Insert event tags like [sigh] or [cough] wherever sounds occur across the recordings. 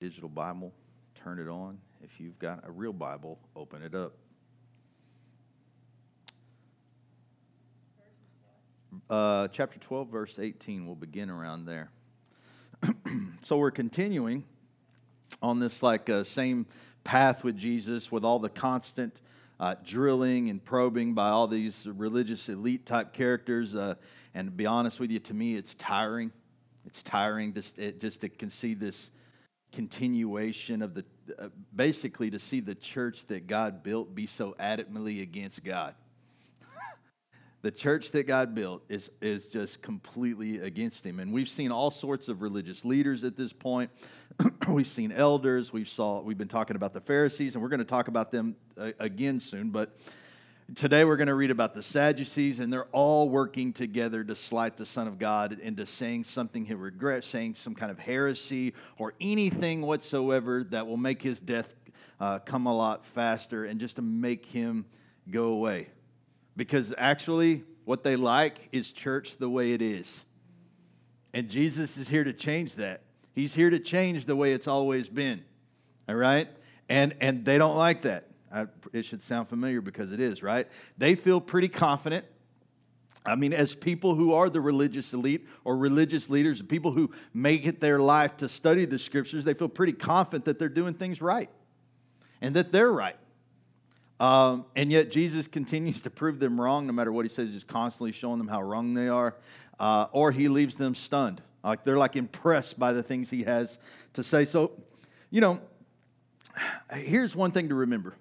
digital Bible, turn it on. If you've got a real Bible, open it up. Uh, chapter 12, verse 18, we'll begin around there. [clears throat] so we're continuing on this like uh, same path with Jesus with all the constant uh, drilling and probing by all these religious elite type characters. Uh, and to be honest with you, to me, it's tiring. It's tiring just, it, just to see this continuation of the, uh, basically to see the church that God built be so adamantly against God. [laughs] the church that God built is, is just completely against him. And we've seen all sorts of religious leaders at this point. [clears throat] we've seen elders. We've, saw, we've been talking about the Pharisees, and we're going to talk about them uh, again soon. But Today we're going to read about the Sadducees, and they're all working together to slight the Son of God into saying something he regrets, saying some kind of heresy or anything whatsoever that will make his death uh, come a lot faster and just to make him go away. Because actually, what they like is church the way it is. And Jesus is here to change that. He's here to change the way it's always been. All right? And, and they don't like that. I, it should sound familiar because it is, right? They feel pretty confident. I mean, as people who are the religious elite or religious leaders, the people who make it their life to study the scriptures, they feel pretty confident that they're doing things right and that they're right. Um, and yet, Jesus continues [laughs] to prove them wrong no matter what he says, He's constantly showing them how wrong they are, uh, or he leaves them stunned. Like they're like impressed by the things he has to say. So, you know, [sighs] here's one thing to remember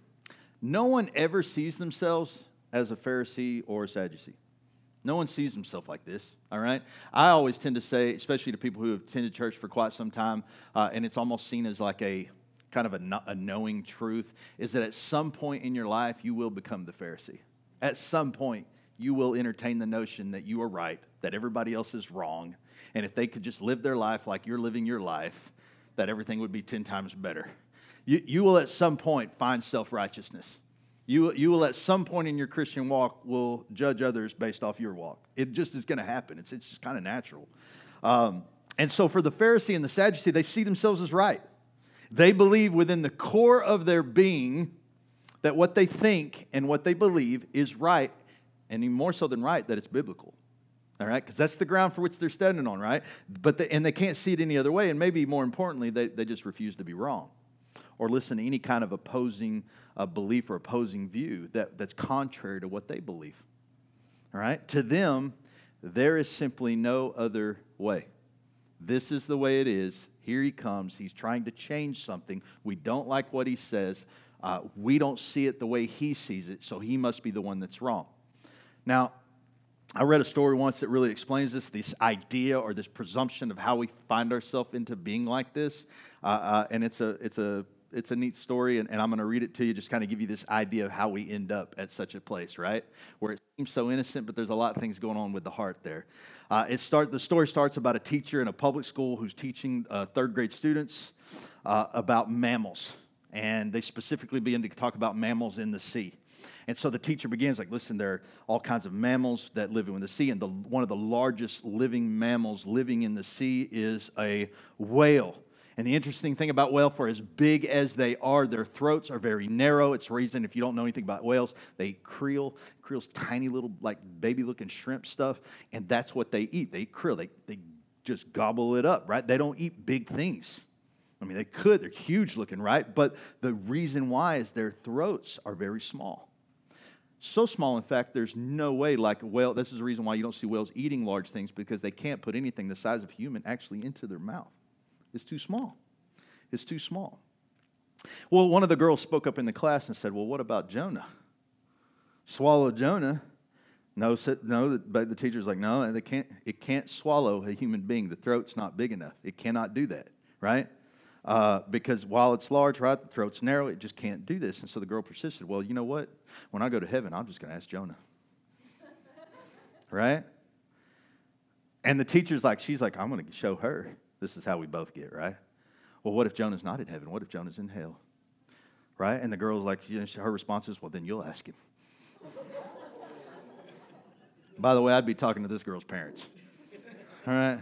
no one ever sees themselves as a Pharisee or a Sadducee. No one sees himself like this, all right? I always tend to say, especially to people who have attended church for quite some time, uh, and it's almost seen as like a kind of a, a knowing truth, is that at some point in your life, you will become the Pharisee. At some point, you will entertain the notion that you are right, that everybody else is wrong, and if they could just live their life like you're living your life, that everything would be 10 times better. You, you will at some point find self righteousness. You, you will at some point in your Christian walk will judge others based off your walk. It just is going to happen. It's, it's just kind of natural. Um, and so for the Pharisee and the Sadducee, they see themselves as right. They believe within the core of their being that what they think and what they believe is right, and more so than right, that it's biblical. All right, because that's the ground for which they're standing on, right? But they, and they can't see it any other way, and maybe more importantly, they, they just refuse to be wrong or listen to any kind of opposing uh, belief or opposing view that, that's contrary to what they believe. All right? To them, there is simply no other way. This is the way it is. Here he comes. He's trying to change something. We don't like what he says. Uh, we don't see it the way he sees it, so he must be the one that's wrong. Now, I read a story once that really explains this this idea or this presumption of how we find ourselves into being like this. Uh, uh, and it's a, it's a it's a neat story, and, and I'm going to read it to you, just kind of give you this idea of how we end up at such a place, right? Where it seems so innocent, but there's a lot of things going on with the heart there. Uh, it start, the story starts about a teacher in a public school who's teaching uh, third grade students uh, about mammals. And they specifically begin to talk about mammals in the sea. And so the teacher begins like, listen, there are all kinds of mammals that live in the sea, and the, one of the largest living mammals living in the sea is a whale. And the interesting thing about whale, for as big as they are, their throats are very narrow. It's reason, if you don't know anything about whales, they krill. Krill's tiny little, like baby looking shrimp stuff. And that's what they eat. They eat krill. They, they just gobble it up, right? They don't eat big things. I mean, they could. They're huge looking, right? But the reason why is their throats are very small. So small, in fact, there's no way, like a whale, this is the reason why you don't see whales eating large things because they can't put anything the size of a human actually into their mouth. It's too small. It's too small. Well, one of the girls spoke up in the class and said, Well, what about Jonah? Swallow Jonah? No, no, but the teacher's like, no, can't, it can't swallow a human being. The throat's not big enough. It cannot do that, right? Uh, because while it's large, right, the throat's narrow, it just can't do this. And so the girl persisted, well, you know what? When I go to heaven, I'm just going to ask Jonah. [laughs] right? And the teacher's like, she's like, I'm going to show her. This is how we both get, right? Well, what if Jonah's not in heaven? What if Jonah's in hell? Right? And the girl's like, you know, her response is, well, then you'll ask him. By the way, I'd be talking to this girl's parents. All right?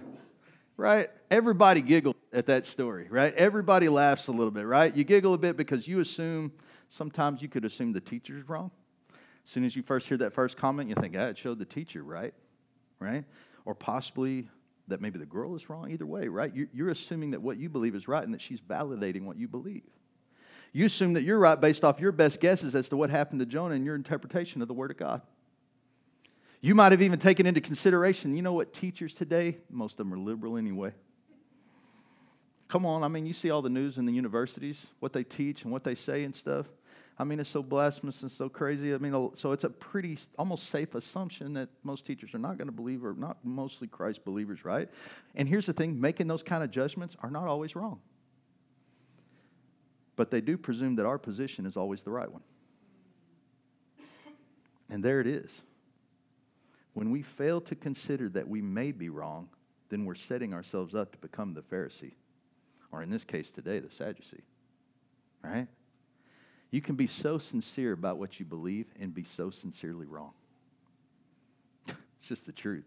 Right? Everybody giggles at that story, right? Everybody laughs a little bit, right? You giggle a bit because you assume sometimes you could assume the teacher's wrong. As soon as you first hear that first comment, you think, ah, it showed the teacher, right? Right? Or possibly that maybe the girl is wrong. Either way, right? You're assuming that what you believe is right and that she's validating what you believe. You assume that you're right based off your best guesses as to what happened to Jonah and your interpretation of the Word of God. You might have even taken into consideration, you know what, teachers today, most of them are liberal anyway. Come on, I mean, you see all the news in the universities, what they teach and what they say and stuff. I mean, it's so blasphemous and so crazy. I mean, so it's a pretty, almost safe assumption that most teachers are not going to believe, or not mostly Christ believers, right? And here's the thing making those kind of judgments are not always wrong. But they do presume that our position is always the right one. And there it is. When we fail to consider that we may be wrong, then we're setting ourselves up to become the Pharisee, or in this case today, the Sadducee. Right? You can be so sincere about what you believe and be so sincerely wrong. [laughs] it's just the truth.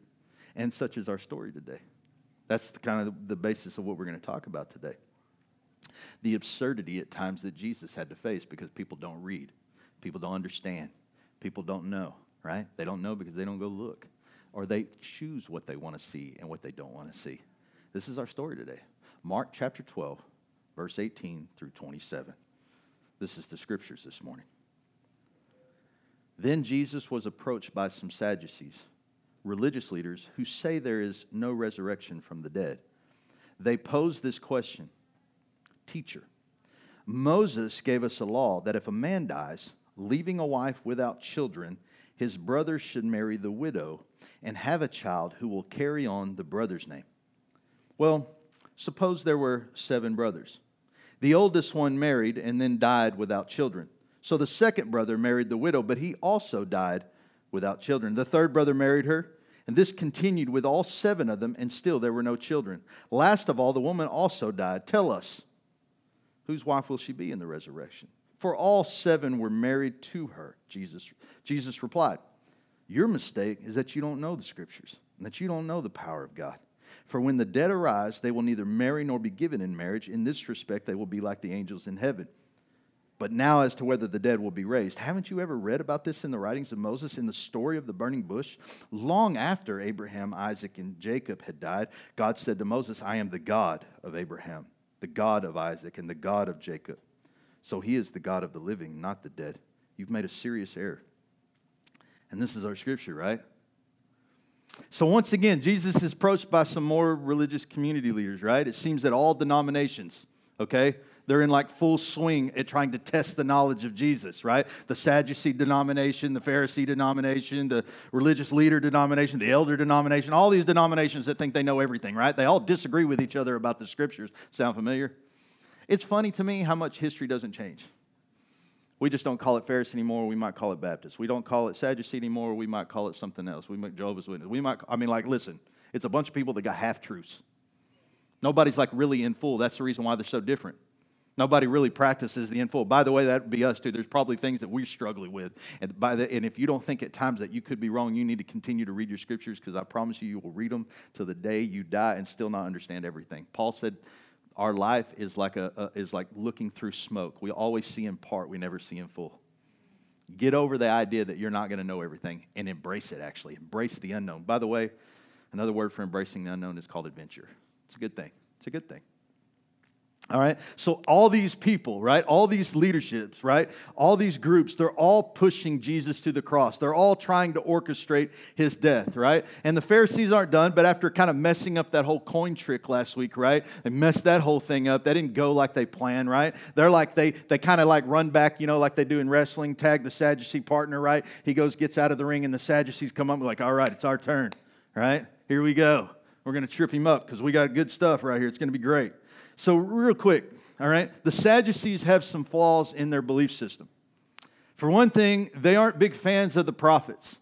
And such is our story today. That's the kind of the basis of what we're going to talk about today. The absurdity at times that Jesus had to face because people don't read, people don't understand, people don't know right? They don't know because they don't go look. Or they choose what they want to see and what they don't want to see. This is our story today. Mark chapter 12, verse 18 through 27. This is the scriptures this morning. Then Jesus was approached by some Sadducees, religious leaders, who say there is no resurrection from the dead. They posed this question Teacher, Moses gave us a law that if a man dies, leaving a wife without children, his brother should marry the widow and have a child who will carry on the brother's name. Well, suppose there were seven brothers. The oldest one married and then died without children. So the second brother married the widow, but he also died without children. The third brother married her, and this continued with all seven of them, and still there were no children. Last of all, the woman also died. Tell us, whose wife will she be in the resurrection? For all seven were married to her. Jesus, Jesus replied, Your mistake is that you don't know the scriptures, and that you don't know the power of God. For when the dead arise, they will neither marry nor be given in marriage. In this respect, they will be like the angels in heaven. But now, as to whether the dead will be raised, haven't you ever read about this in the writings of Moses in the story of the burning bush? Long after Abraham, Isaac, and Jacob had died, God said to Moses, I am the God of Abraham, the God of Isaac, and the God of Jacob. So he is the God of the living, not the dead. You've made a serious error. And this is our scripture, right? So once again, Jesus is approached by some more religious community leaders, right? It seems that all denominations, okay, they're in like full swing at trying to test the knowledge of Jesus, right? The Sadducee denomination, the Pharisee denomination, the religious leader denomination, the elder denomination, all these denominations that think they know everything, right? They all disagree with each other about the scriptures. Sound familiar? It's funny to me how much history doesn't change. We just don't call it Pharisee anymore. We might call it Baptist. We don't call it Sadducee anymore. We might call it something else. We might Jehovah's Witness. We might. I mean, like, listen. It's a bunch of people that got half truths. Nobody's like really in full. That's the reason why they're so different. Nobody really practices the in full. By the way, that would be us too. There's probably things that we're struggling with. And, by the, and if you don't think at times that you could be wrong, you need to continue to read your scriptures because I promise you, you will read them till the day you die and still not understand everything. Paul said, our life is like, a, a, is like looking through smoke. We always see in part, we never see in full. Get over the idea that you're not going to know everything and embrace it, actually. Embrace the unknown. By the way, another word for embracing the unknown is called adventure. It's a good thing. It's a good thing. All right. So all these people, right? All these leaderships, right? All these groups, they're all pushing Jesus to the cross. They're all trying to orchestrate his death, right? And the Pharisees aren't done, but after kind of messing up that whole coin trick last week, right? They messed that whole thing up. They didn't go like they planned, right? They're like they they kind of like run back, you know, like they do in wrestling, tag the Sadducee partner, right? He goes, gets out of the ring, and the Sadducees come up like, all right, it's our turn, right? Here we go. We're gonna trip him up because we got good stuff right here. It's gonna be great. So, real quick, all right, the Sadducees have some flaws in their belief system. For one thing, they aren't big fans of the prophets,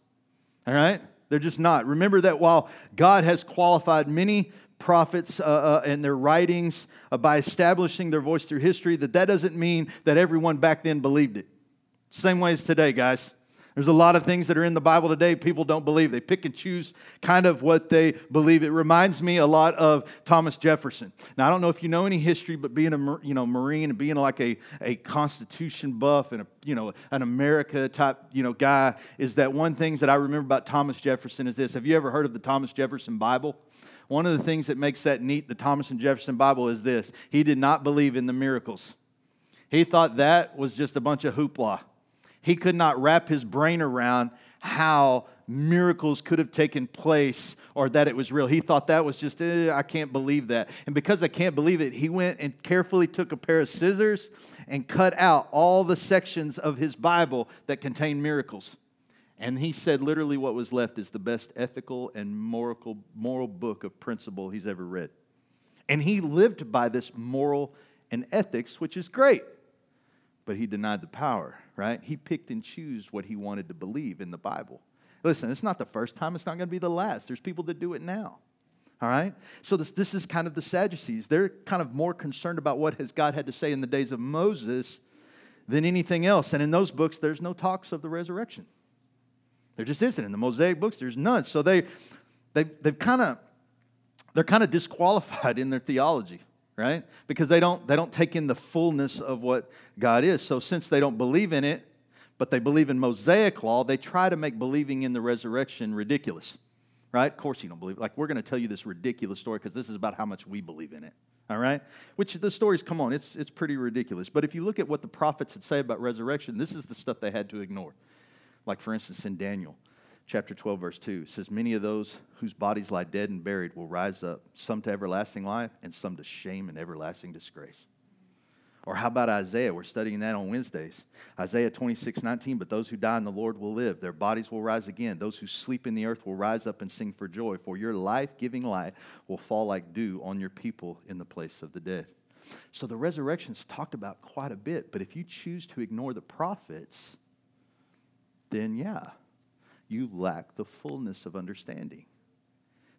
all right? They're just not. Remember that while God has qualified many prophets uh, uh, and their writings uh, by establishing their voice through history, that that doesn't mean that everyone back then believed it. Same way as today, guys. There's a lot of things that are in the Bible today people don't believe. They pick and choose kind of what they believe. It reminds me a lot of Thomas Jefferson. Now, I don't know if you know any history, but being a you know, Marine and being like a, a Constitution buff and a, you know, an America type you know, guy is that one thing that I remember about Thomas Jefferson is this. Have you ever heard of the Thomas Jefferson Bible? One of the things that makes that neat, the Thomas and Jefferson Bible, is this. He did not believe in the miracles. He thought that was just a bunch of hoopla. He could not wrap his brain around how miracles could have taken place or that it was real. He thought that was just, eh, I can't believe that. And because I can't believe it, he went and carefully took a pair of scissors and cut out all the sections of his Bible that contained miracles. And he said, literally, what was left is the best ethical and moral, moral book of principle he's ever read. And he lived by this moral and ethics, which is great but he denied the power, right? He picked and chose what he wanted to believe in the Bible. Listen, it's not the first time, it's not going to be the last. There's people that do it now. All right? So this, this is kind of the Sadducees. They're kind of more concerned about what has God had to say in the days of Moses than anything else. And in those books, there's no talks of the resurrection. There just isn't. In the Mosaic books, there's none. So they, they, they've kind of, they're kind of disqualified [laughs] in their theology right? Because they don't, they don't take in the fullness of what God is. So since they don't believe in it, but they believe in Mosaic law, they try to make believing in the resurrection ridiculous, right? Of course you don't believe. Like we're going to tell you this ridiculous story because this is about how much we believe in it, all right? Which the stories, come on, it's, it's pretty ridiculous. But if you look at what the prophets had say about resurrection, this is the stuff they had to ignore. Like for instance in Daniel, chapter 12, verse 2. It says, Many of those whose bodies lie dead and buried will rise up, some to everlasting life and some to shame and everlasting disgrace. Or how about Isaiah? We're studying that on Wednesdays. Isaiah 26, 19. But those who die in the Lord will live. Their bodies will rise again. Those who sleep in the earth will rise up and sing for joy. For your life giving light will fall like dew on your people in the place of the dead. So the resurrection's talked about quite a bit. But if you choose to ignore the prophets, then yeah, you lack the fullness of understanding.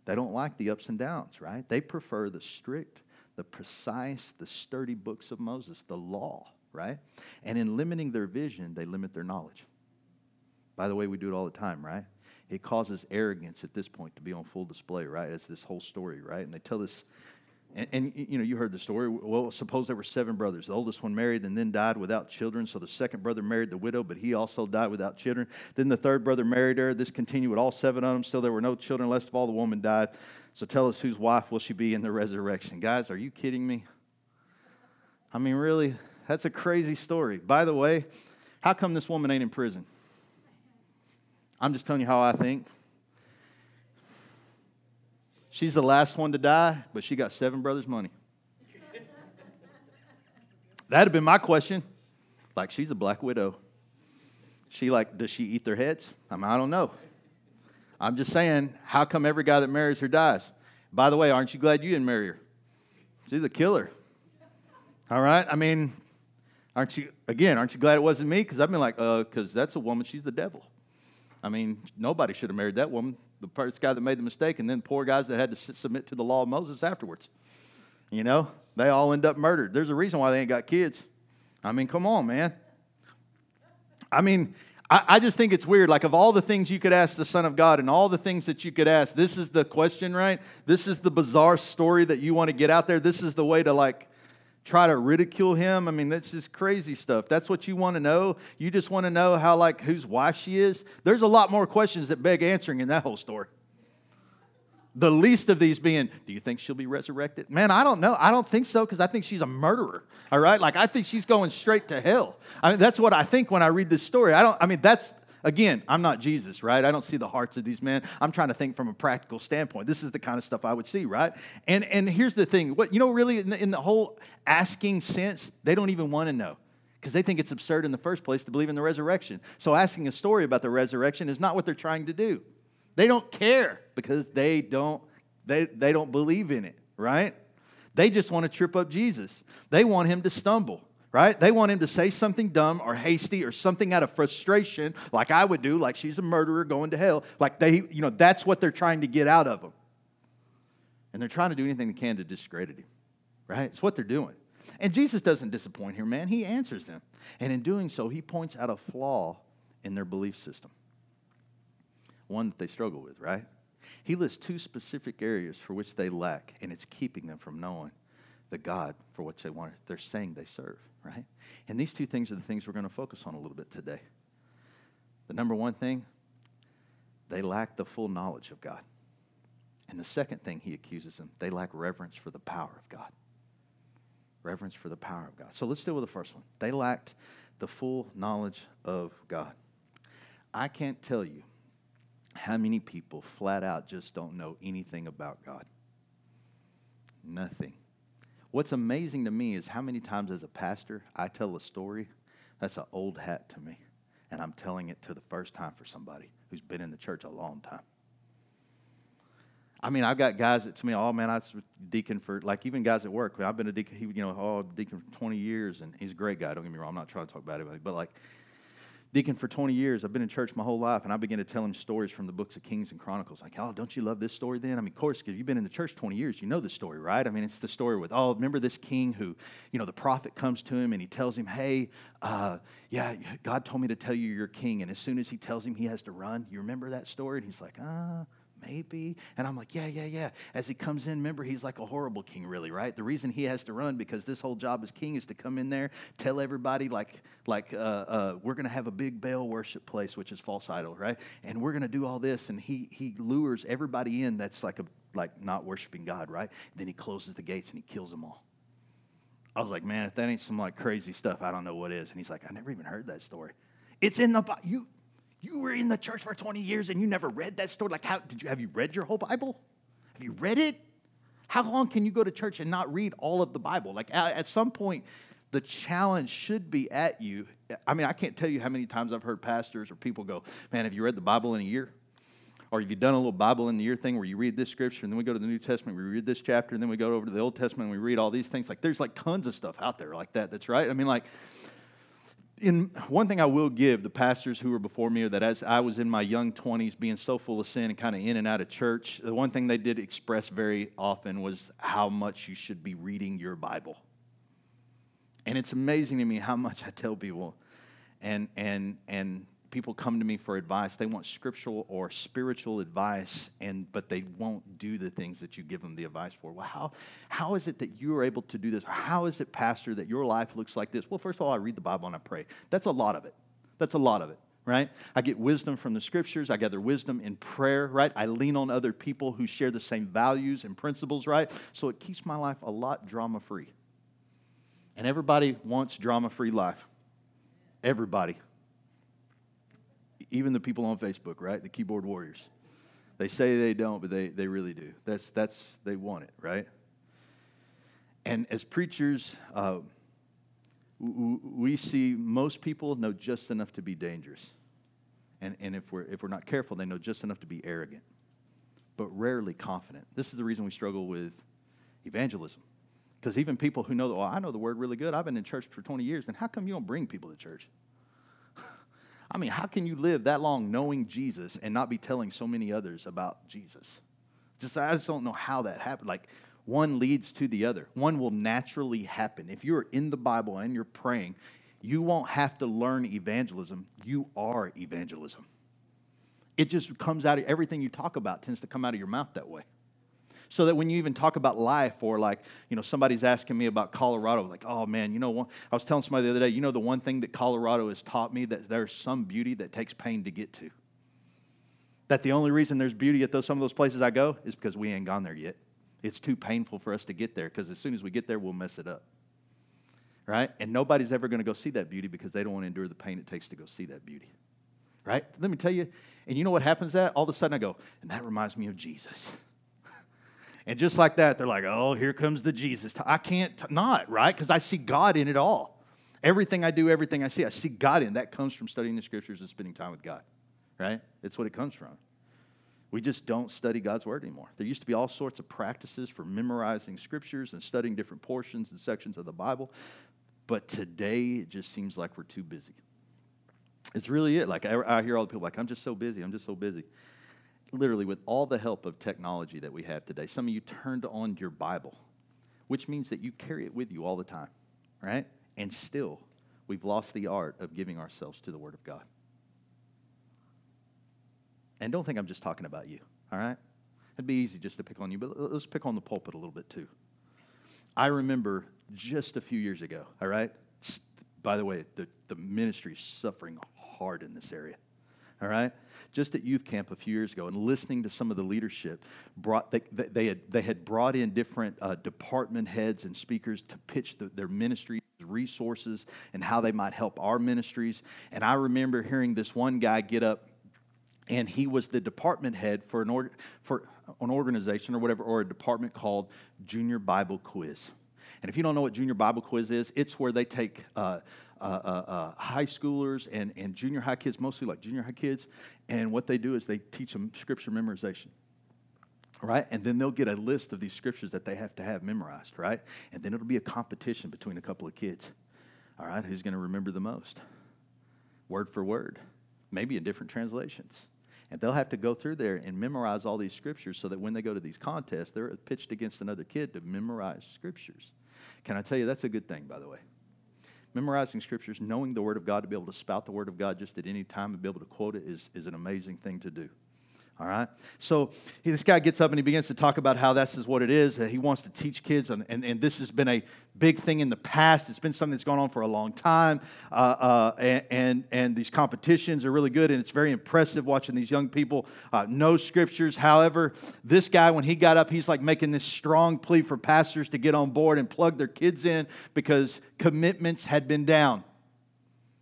They don't like the ups and downs, right? They prefer the strict, the precise, the sturdy books of Moses, the law, right? And in limiting their vision, they limit their knowledge. By the way, we do it all the time, right? It causes arrogance at this point to be on full display, right? As this whole story, right? And they tell this and, and, you know, you heard the story. Well, suppose there were seven brothers. The oldest one married and then died without children. So the second brother married the widow, but he also died without children. Then the third brother married her. This continued with all seven of them. Still, there were no children. Last of all, the woman died. So tell us whose wife will she be in the resurrection? Guys, are you kidding me? I mean, really? That's a crazy story. By the way, how come this woman ain't in prison? I'm just telling you how I think. She's the last one to die, but she got seven brothers' money. That'd have been my question. Like, she's a black widow. She like, does she eat their heads? I mean, I don't know. I'm just saying, how come every guy that marries her dies? By the way, aren't you glad you didn't marry her? She's a killer. All right? I mean, aren't you, again, aren't you glad it wasn't me? Because I've been like, uh, because that's a woman, she's the devil. I mean, nobody should have married that woman the first guy that made the mistake, and then poor guys that had to submit to the law of Moses afterwards. You know, they all end up murdered. There's a reason why they ain't got kids. I mean, come on, man. I mean, I, I just think it's weird. Like, of all the things you could ask the Son of God and all the things that you could ask, this is the question, right? This is the bizarre story that you want to get out there. This is the way to, like, try to ridicule him. I mean, that's just crazy stuff. That's what you want to know. You just want to know how, like, whose wife she is. There's a lot more questions that beg answering in that whole story. The least of these being, do you think she'll be resurrected? Man, I don't know. I don't think so because I think she's a murderer. All right, like I think she's going straight to hell. I mean, that's what I think when I read this story. I don't. I mean, that's Again, I'm not Jesus, right? I don't see the hearts of these men. I'm trying to think from a practical standpoint. This is the kind of stuff I would see, right? And and here's the thing: what you know, really, in the, in the whole asking sense, they don't even want to know because they think it's absurd in the first place to believe in the resurrection. So asking a story about the resurrection is not what they're trying to do. They don't care because they don't they, they don't believe in it, right? They just want to trip up Jesus. They want him to stumble right? They want him to say something dumb or hasty or something out of frustration, like I would do, like she's a murderer going to hell. Like they, you know, that's what they're trying to get out of him. And they're trying to do anything they can to discredit him, right? It's what they're doing. And Jesus doesn't disappoint here, man. He answers them. And in doing so, he points out a flaw in their belief system. One that they struggle with, right? He lists two specific areas for which they lack, and it's keeping them from knowing the God for which they want. They're saying they serve, right? And these two things are the things we're going to focus on a little bit today. The number one thing, they lack the full knowledge of God. And the second thing he accuses them, they lack reverence for the power of God. Reverence for the power of God. So let's deal with the first one. They lacked the full knowledge of God. I can't tell you how many people flat out just don't know anything about God. Nothing. What's amazing to me is how many times as a pastor I tell a story that's an old hat to me, and I'm telling it to the first time for somebody who's been in the church a long time. I mean, I've got guys that to me, oh man, I was deacon for like even guys at work. I've been a deacon, he, you know, oh deacon for 20 years, and he's a great guy. Don't get me wrong, I'm not trying to talk about anybody, but like deacon for 20 years. I've been in church my whole life, and I began to tell him stories from the books of Kings and Chronicles. Like, oh, don't you love this story then? I mean, of course, because you've been in the church 20 years, you know the story, right? I mean, it's the story with, oh, remember this king who, you know, the prophet comes to him and he tells him, hey, uh, yeah, God told me to tell you you're king. And as soon as he tells him he has to run, you remember that story? And he's like, ah. Uh, maybe. And I'm like, yeah, yeah, yeah. As he comes in, remember, he's like a horrible king, really, right? The reason he has to run because this whole job as king is to come in there, tell everybody, like, like uh, uh, we're going to have a big Baal worship place, which is false idol, right? And we're going to do all this. And he, he lures everybody in that's like, a, like not worshiping God, right? Then he closes the gates and he kills them all. I was like, man, if that ain't some like crazy stuff, I don't know what is. And he's like, I never even heard that story. It's in the you you were in the church for 20 years and you never read that story. Like, how did you have you read your whole Bible? Have you read it? How long can you go to church and not read all of the Bible? Like, at some point, the challenge should be at you. I mean, I can't tell you how many times I've heard pastors or people go, Man, have you read the Bible in a year? Or have you done a little Bible in the year thing where you read this scripture and then we go to the New Testament, we read this chapter, and then we go over to the Old Testament and we read all these things? Like, there's like tons of stuff out there like that that's right. I mean, like, in one thing I will give the pastors who were before me, that as I was in my young 20s, being so full of sin and kind of in and out of church, the one thing they did express very often was how much you should be reading your Bible. And it's amazing to me how much I tell people, and and and people come to me for advice. They want scriptural or spiritual advice, and but they won't do the things that you give them the advice for. Well, how, how is it that you are able to do this? How is it, Pastor, that your life looks like this? Well, first of all, I read the Bible and I pray. That's a lot of it. That's a lot of it. Right? I get wisdom from the scriptures. I gather wisdom in prayer, right? I lean on other people who share the same values and principles, right? So it keeps my life a lot drama free. And everybody wants drama free life. Everybody even the people on Facebook, right? The keyboard warriors. They say they don't, but they, they really do. That's, that's, they want it, right? And as preachers, uh, we see most people know just enough to be dangerous. And, and if, we're, if we're not careful, they know just enough to be arrogant, but rarely confident. This is the reason we struggle with evangelism. Because even people who know, well, I know the word really good, I've been in church for 20 years, then how come you don't bring people to church? I mean, how can you live that long knowing Jesus and not be telling so many others about Jesus? Just I just don't know how that happened. Like one leads to the other. One will naturally happen. If you're in the Bible and you're praying, you won't have to learn evangelism. You are evangelism. It just comes out of everything you talk about tends to come out of your mouth that way so that when you even talk about life or like you know somebody's asking me about colorado like oh man you know i was telling somebody the other day you know the one thing that colorado has taught me that there's some beauty that takes pain to get to? That the only reason there's beauty at those some of those places i go is because we ain't gone there yet. It's too painful for us to get there because as soon as we get there we'll mess it up. Right? And nobody's ever going to go see that beauty because they don't want to endure the pain it takes to go see that beauty. Right? Let me tell you and you know what happens that? All of a sudden i go and that reminds me of jesus and just like that, they're like, oh, here comes the Jesus. I can't t- not, right? Because I see God in it all. Everything I do, everything I see, I see God in. That comes from studying the scriptures and spending time with God, right? It's what it comes from. We just don't study God's word anymore. There used to be all sorts of practices for memorizing scriptures and studying different portions and sections of the Bible. But today, it just seems like we're too busy. It's really it. Like, I, I hear all the people like, I'm just so busy. I'm just so busy literally with all the help of technology that we have today, some of you turned on your Bible, which means that you carry it with you all the time, right? And still, we've lost the art of giving ourselves to the Word of God. And don't think I'm just talking about you, all right? It'd be easy just to pick on you, but let's pick on the pulpit a little bit too. I remember just a few years ago, all right? By the way, the, the ministry is suffering hard in this area, all right? Just at youth camp a few years ago and listening to some of the leadership, brought, they, they, had, they had brought in different uh, department heads and speakers to pitch the, their ministry resources and how they might help our ministries. And I remember hearing this one guy get up and he was the department head for an, or, for an organization or whatever, or a department called Junior Bible Quiz. And if you don't know what Junior Bible Quiz is, it's where they take uh, uh, uh, uh, high schoolers and, and junior high kids, mostly like junior high kids, and what they do is they teach them scripture memorization. Right? And then they'll get a list of these scriptures that they have to have memorized, right? And then it'll be a competition between a couple of kids. All right, who's going to remember the most? Word for word, maybe in different translations. And they'll have to go through there and memorize all these scriptures so that when they go to these contests, they're pitched against another kid to memorize scriptures. Can I tell you, that's a good thing, by the way. Memorizing scriptures, knowing the Word of God, to be able to spout the Word of God just at any time and be able to quote it is, is an amazing thing to do. All right? So he, this guy gets up and he begins to talk about how this is what it is. That he wants to teach kids, and, and, and, this has been a big thing in the past. It's been something that's gone on for a long time. Uh, uh, and, and, and, these competitions are really good, and it's very impressive watching these young people uh, know scriptures. However, this guy, when he got up, he's like making this strong plea for pastors to get on board and plug their kids in because commitments had been down.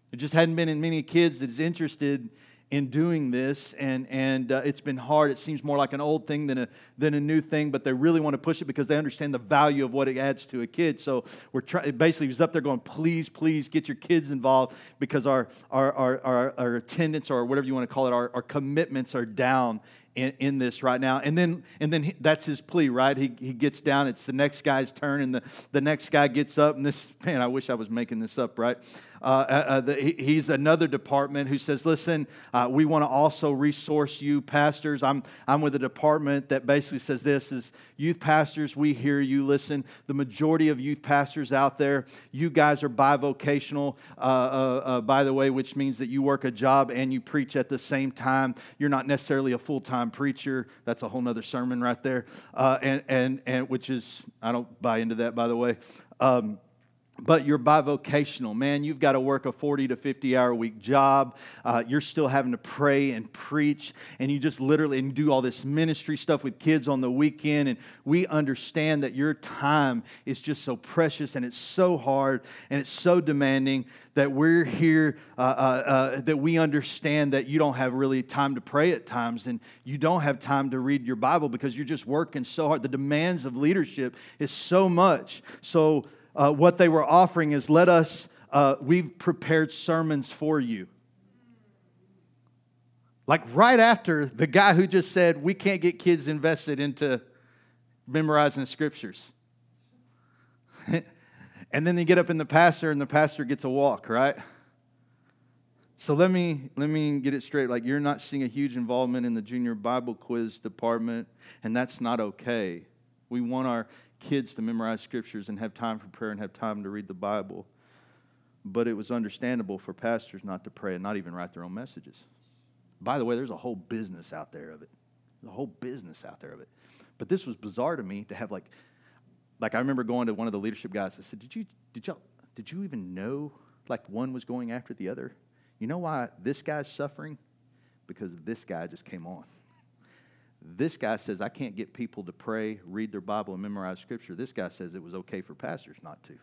There just hadn't been in many kids that's interested in doing this, and, and uh, it's been hard. It seems more like an old thing than a, than a new thing, but they really want to push it because they understand the value of what it adds to a kid. So we're trying, basically, he's up there going, please, please get your kids involved because our, our, our, our, our attendance or whatever you want to call it, our, our commitments are down in, in, this right now. And then, and then he, that's his plea, right? He, he gets down. It's the next guy's turn, and the, the next guy gets up. And this, [laughs] man, I wish I was making this up, right? Uh, uh, uh the, he's another department who says, listen, uh, we want to also resource you, pastors. I'm, I'm with a department that basically says this is youth pastors, we hear you. Listen, the majority of youth pastors out there, you guys are bivocational, uh, uh, by the way, which means that you work a job and you preach at the same time. You're not necessarily a full time preacher. That's a whole nother sermon right there. and, and, and which is, I don't buy into that, by the way. Um, but you're bivocational. Man you've got to work a 40 to 50 hour week job. Uh, you're still having to pray and preach and you just literally and do all this ministry stuff with kids on the weekend and we understand that your time is just so precious and it's so hard and it's so demanding that we're here uh, uh, uh that we understand that you don't have really time to pray at times and you don't have time to read your bible because you're just working so hard. The demands of leadership is so much. So uh, what they were offering is let us, uh, we've prepared sermons for you. Like right after the guy who just said, we can't get kids invested into memorizing scriptures. [laughs] and then they get up in the pastor, and the pastor gets a walk, right? So let me let me get it straight. Like you're not seeing a huge involvement in the junior Bible quiz department, and that's not okay. We want our kids to memorize scriptures and have time for prayer and have time to read the Bible. But it was understandable for pastors not to pray and not even write their own messages. By the way, there's a whole business out there of it. There's a whole business out there of it. But this was bizarre to me to have like, like I remember going to one of the leadership guys. I said, "Did you did y'all, did you even know like one was going after the other? You know why this guy's suffering? Because this guy just came on." This guy says, I can't get people to pray, read their Bible, and memorize Scripture. This guy says it was okay for pastors not to.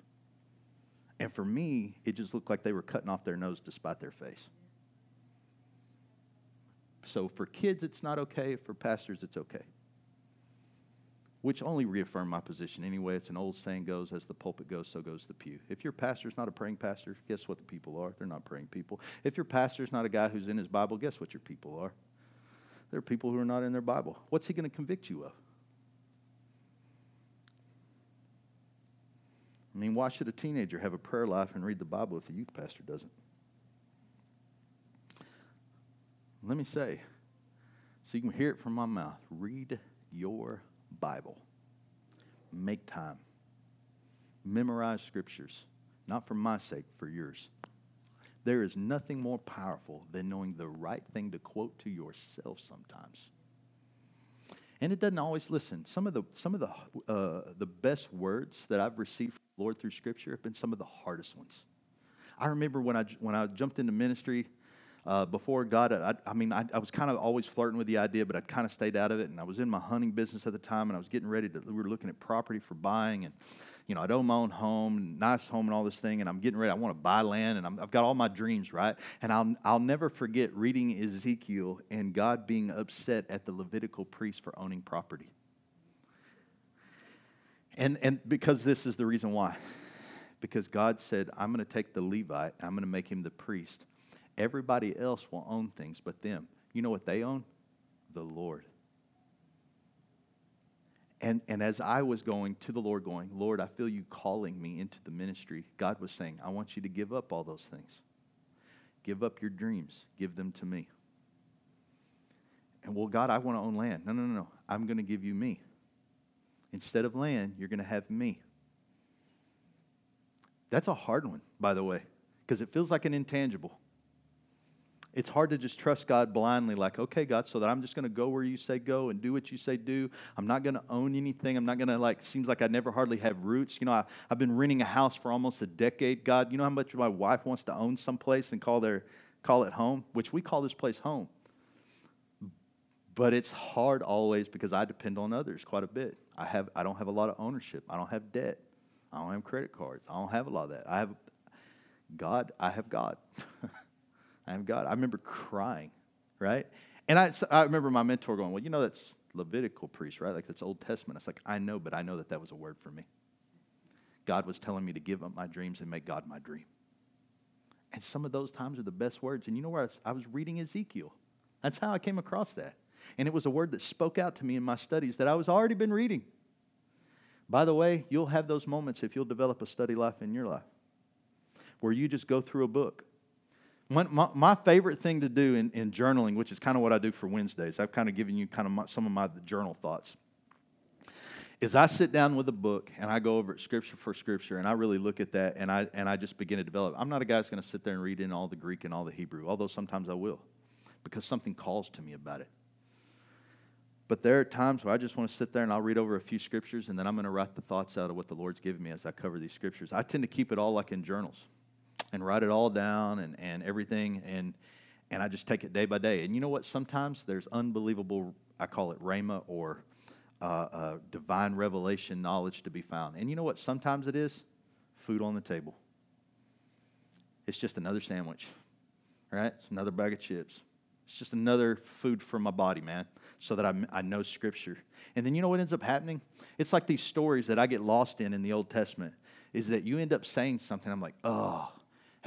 And for me, it just looked like they were cutting off their nose to spite their face. So for kids, it's not okay. For pastors, it's okay. Which only reaffirmed my position anyway. It's an old saying goes, as the pulpit goes, so goes the pew. If your pastor's not a praying pastor, guess what the people are? They're not praying people. If your pastor's not a guy who's in his Bible, guess what your people are? There are people who are not in their Bible. What's he going to convict you of? I mean, why should a teenager have a prayer life and read the Bible if the youth pastor doesn't? Let me say, so you can hear it from my mouth read your Bible. Make time. Memorize scriptures, not for my sake, for yours. There is nothing more powerful than knowing the right thing to quote to yourself sometimes. And it doesn't always listen. Some of the some of the uh, the best words that I've received from the Lord through Scripture have been some of the hardest ones. I remember when I when I jumped into ministry uh, before God. I, I mean, I, I was kind of always flirting with the idea, but I kind of stayed out of it. And I was in my hunting business at the time, and I was getting ready to. We were looking at property for buying, and you know, I'd own my own home, nice home, and all this thing, and I'm getting ready. I want to buy land, and i have got all my dreams, right? And I'll, I'll never forget reading Ezekiel and God being upset at the Levitical priest for owning property. And, and because this is the reason why. Because God said, I'm going to take the Levite, I'm going to make him the priest. Everybody else will own things but them. You know what they own? The Lord. And, and as I was going to the Lord, going, Lord, I feel you calling me into the ministry, God was saying, I want you to give up all those things. Give up your dreams, give them to me. And well, God, I want to own land. No, no, no, no. I'm going to give you me. Instead of land, you're going to have me. That's a hard one, by the way, because it feels like an intangible it's hard to just trust God blindly, like, okay, God, so that I'm just going to go where you say go and do what you say do. I'm not going to own anything. I'm not going to, like, seems like I never hardly have roots. You know, I, have been renting a house for almost a decade. God, you know how much my wife wants to own someplace and call, their, call it home, which we call this place home. But it's hard always because I depend on others quite a bit. I, have, I don't have a lot of ownership. I don't have debt. I don't have credit cards. I don't have a lot of that. I have God. I have God. [laughs] I am God. I remember crying, right? And I, I remember my mentor going, Well, you know, that's Levitical priest, right? Like that's Old Testament. It's like, I know, but I know that that was a word for me. God was telling me to give up my dreams and make God my dream. And some of those times are the best words. And you know where I was, I was reading Ezekiel. That's how I came across that. And it was a word that spoke out to me in my studies that I was already been reading. By the way, you'll have those moments if you'll develop a study life in your life where you just go through a book my, my, favorite thing to do in, in journaling, which is kind of what I do for Wednesdays, I've kind of given you kind of my, some of my journal thoughts, is I sit down with a book and I go over it scripture for scripture and I really look at that and I, and I just begin to develop. I'm not a guy that's going to sit there and read in all the Greek and all the Hebrew, although sometimes I will because something calls to me about it. But there are times where I just want to sit there and I'll read over a few scriptures and then I'm going to write the thoughts out of what the Lord's given me as I cover these scriptures. I tend to keep it all like in journals and write it all down and, and everything. And, and I just take it day by day. And you know what? Sometimes there's unbelievable, I call it rhema or uh, uh, divine revelation knowledge to be found. And you know what? Sometimes it is food on the table. It's just another sandwich, right? It's another bag of chips. It's just another food for my body, man, so that I, I know Scripture. And then you know what ends up happening? It's like these stories that I get lost in in the Old Testament, is that you end up saying something. I'm like, oh,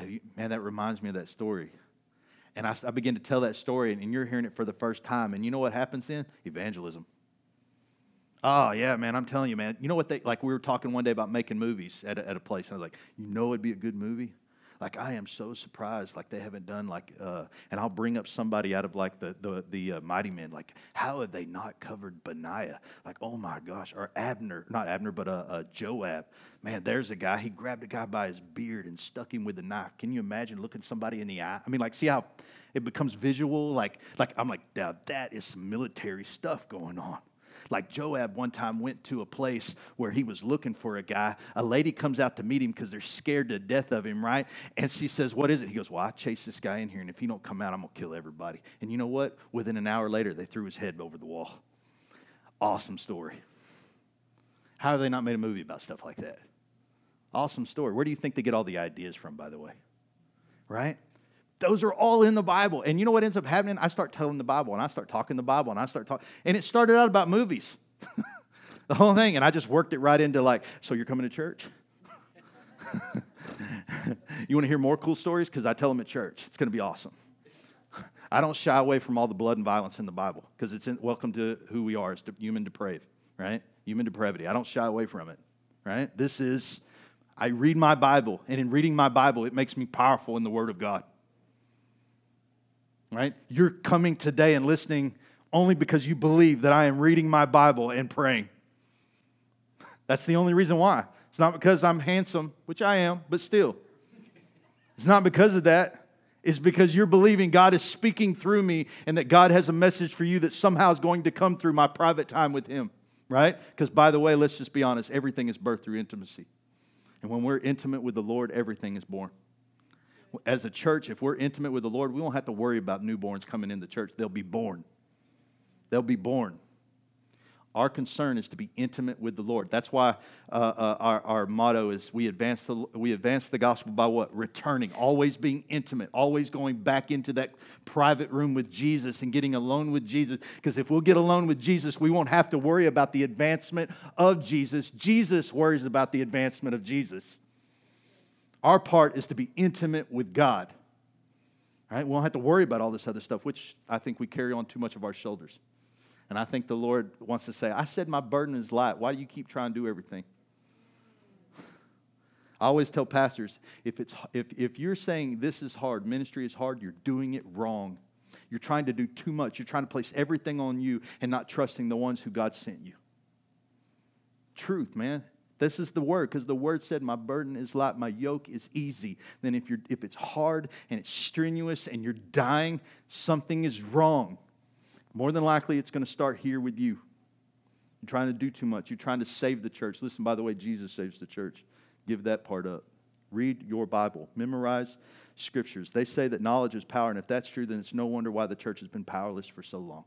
you, man, that reminds me of that story. And I, I begin to tell that story, and, and you're hearing it for the first time. And you know what happens then? Evangelism. Oh, yeah, man, I'm telling you, man. You know what they, like, we were talking one day about making movies at a, at a place, and I was like, you know it'd be a good movie? Like I am so surprised like they haven't done like uh, and I'll bring up somebody out of like the the, the uh, mighty men like how have they not covered Benaiah? Like oh my gosh or Abner not Abner but uh, uh, Joab. Man there's a guy he grabbed a guy by his beard and stuck him with a knife. Can you imagine looking somebody in the eye? I mean like see how it becomes visual? Like like I'm like now that is some military stuff going on like Joab one time went to a place where he was looking for a guy. A lady comes out to meet him because they're scared to death of him, right? And she says, What is it? He goes, Well, I chased this guy in here, and if he don't come out, I'm going to kill everybody. And you know what? Within an hour later, they threw his head over the wall. Awesome story. How have they not made a movie about stuff like that? Awesome story. Where do you think they get all the ideas from, by the way? Right? Those are all in the Bible. And you know what ends up happening? I start telling the Bible and I start talking the Bible and I start talking. And it started out about movies, [laughs] the whole thing. And I just worked it right into like, so you're coming to church? [laughs] you want to hear more cool stories? Because I tell them at church. It's going to be awesome. [laughs] I don't shy away from all the blood and violence in the Bible because it's in, welcome to who we are as human depraved, right? Human depravity. I don't shy away from it, right? This is, I read my Bible, and in reading my Bible, it makes me powerful in the Word of God right? You're coming today and listening only because you believe that I am reading my Bible and praying. That's the only reason why. It's not because I'm handsome, which I am, but still. It's not because of that. It's because you're believing God is speaking through me and that God has a message for you that somehow is going to come through my private time with Him, right? Because, by the way, let's just be honest, everything is birthed through intimacy. And when we're intimate with the Lord, everything is born. As a church, if we're intimate with the Lord, we won't have to worry about newborns coming in the church. They'll be born. They'll be born. Our concern is to be intimate with the Lord. That's why uh, uh, our, our motto is we advance, the, we advance the gospel by what? Returning, always being intimate, always going back into that private room with Jesus and getting alone with Jesus. Because if we'll get alone with Jesus, we won't have to worry about the advancement of Jesus. Jesus worries about the advancement of Jesus. Our part is to be intimate with God. Right? We don't have to worry about all this other stuff, which I think we carry on too much of our shoulders. And I think the Lord wants to say, I said my burden is light. Why do you keep trying to do everything? I always tell pastors if, it's, if, if you're saying this is hard, ministry is hard, you're doing it wrong. You're trying to do too much. You're trying to place everything on you and not trusting the ones who God sent you. Truth, man. This is the word because the word said, My burden is light, my yoke is easy. Then, if, you're, if it's hard and it's strenuous and you're dying, something is wrong. More than likely, it's going to start here with you. You're trying to do too much. You're trying to save the church. Listen, by the way, Jesus saves the church. Give that part up. Read your Bible, memorize scriptures. They say that knowledge is power, and if that's true, then it's no wonder why the church has been powerless for so long.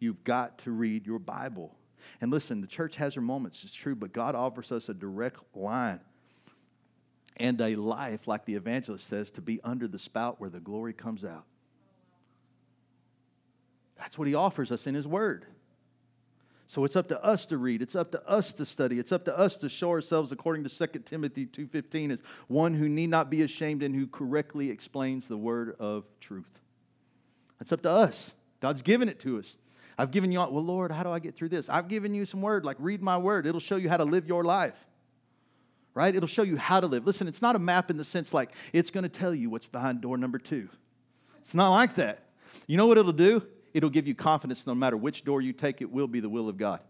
You've got to read your Bible. And listen, the church has her moments, it's true, but God offers us a direct line and a life, like the evangelist says, to be under the spout where the glory comes out. That's what he offers us in his word. So it's up to us to read. It's up to us to study. It's up to us to show ourselves according to 2 Timothy 2:15 as one who need not be ashamed and who correctly explains the word of truth. It's up to us. God's given it to us. I've given you well Lord, how do I get through this? I've given you some word like read my word. It'll show you how to live your life. Right? It'll show you how to live. Listen, it's not a map in the sense like it's going to tell you what's behind door number 2. It's not like that. You know what it'll do? it'll give you confidence no matter which door you take, it will be the will of God.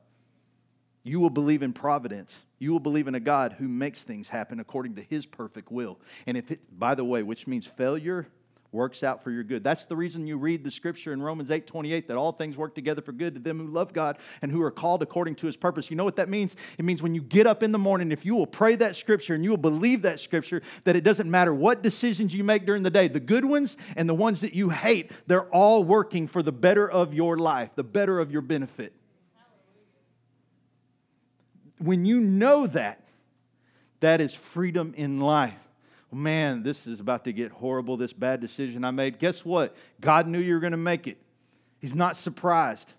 You will believe in providence. You will believe in a God who makes things happen according to his perfect will. And if it, by the way, which means failure works out for your good. That's the reason you read the scripture in Romans 8 28 that all things work together for good to them who love God and who are called according to his purpose. You know what that means? It means when you get up in the morning, if you will pray that scripture and you will believe that scripture, that it doesn't matter what decisions you make during the day, the good ones and the ones that you hate, they're all working for the better of your life, the better of your benefit. When you know that, that is freedom in life man, this is about to get horrible, this bad decision I made. Guess what? God knew you were going to make it. He's not surprised.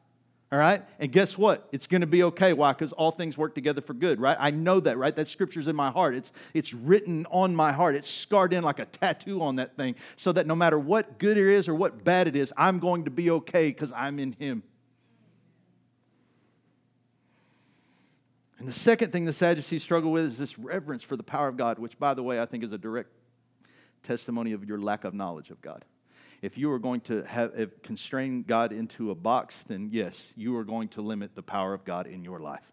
All right? And guess what? It's going to be okay. Why? Because all things work together for good, right? I know that, right? That scripture's in my heart. It's, it's written on my heart. It's scarred in like a tattoo on that thing so that no matter what good it is or what bad it is, I'm going to be okay because I'm in Him. And the second thing the Sadducees struggle with is this reverence for the power of God, which, by the way, I think is a direct testimony of your lack of knowledge of God. If you are going to have constrain God into a box, then yes, you are going to limit the power of God in your life.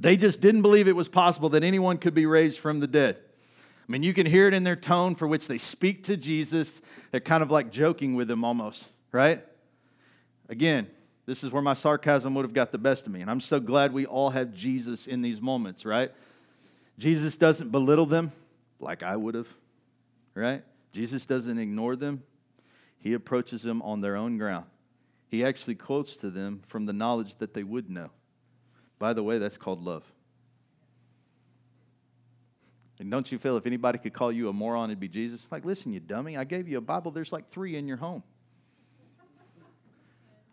They just didn't believe it was possible that anyone could be raised from the dead. I mean, you can hear it in their tone for which they speak to Jesus. They're kind of like joking with him almost, right? Again, this is where my sarcasm would have got the best of me. And I'm so glad we all have Jesus in these moments, right? Jesus doesn't belittle them like I would have, right? Jesus doesn't ignore them, he approaches them on their own ground. He actually quotes to them from the knowledge that they would know. By the way, that's called love. And don't you feel if anybody could call you a moron, it'd be Jesus? Like, listen, you dummy, I gave you a Bible, there's like three in your home.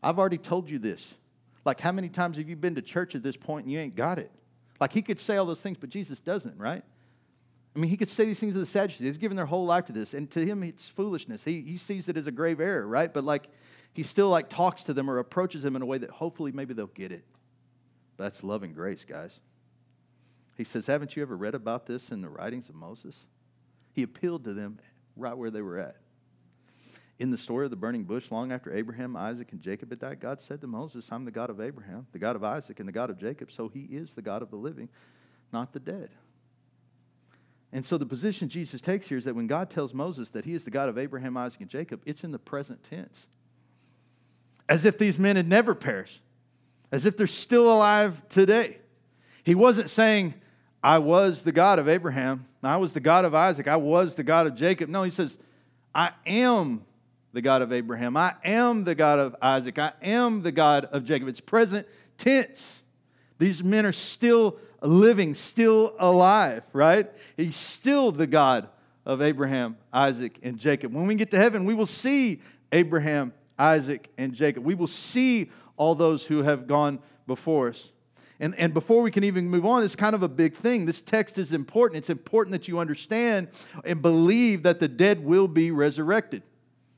I've already told you this. Like, how many times have you been to church at this point and you ain't got it? Like, he could say all those things, but Jesus doesn't, right? I mean, he could say these things to the Sadducees. They've given their whole life to this, and to him, it's foolishness. He, he sees it as a grave error, right? But, like, he still, like, talks to them or approaches them in a way that hopefully maybe they'll get it. That's love and grace, guys. He says, Haven't you ever read about this in the writings of Moses? He appealed to them right where they were at. In the story of the burning bush, long after Abraham, Isaac, and Jacob had died, God said to Moses, I'm the God of Abraham, the God of Isaac, and the God of Jacob. So he is the God of the living, not the dead. And so the position Jesus takes here is that when God tells Moses that he is the God of Abraham, Isaac, and Jacob, it's in the present tense. As if these men had never perished, as if they're still alive today. He wasn't saying, I was the God of Abraham, I was the God of Isaac, I was the God of Jacob. No, he says, I am the God of Abraham, I am the God of Isaac, I am the God of Jacob. It's present tense. These men are still living, still alive, right? He's still the God of Abraham, Isaac, and Jacob. When we get to heaven, we will see Abraham, Isaac, and Jacob. We will see all those who have gone before us. And, and before we can even move on, it's kind of a big thing. This text is important. It's important that you understand and believe that the dead will be resurrected.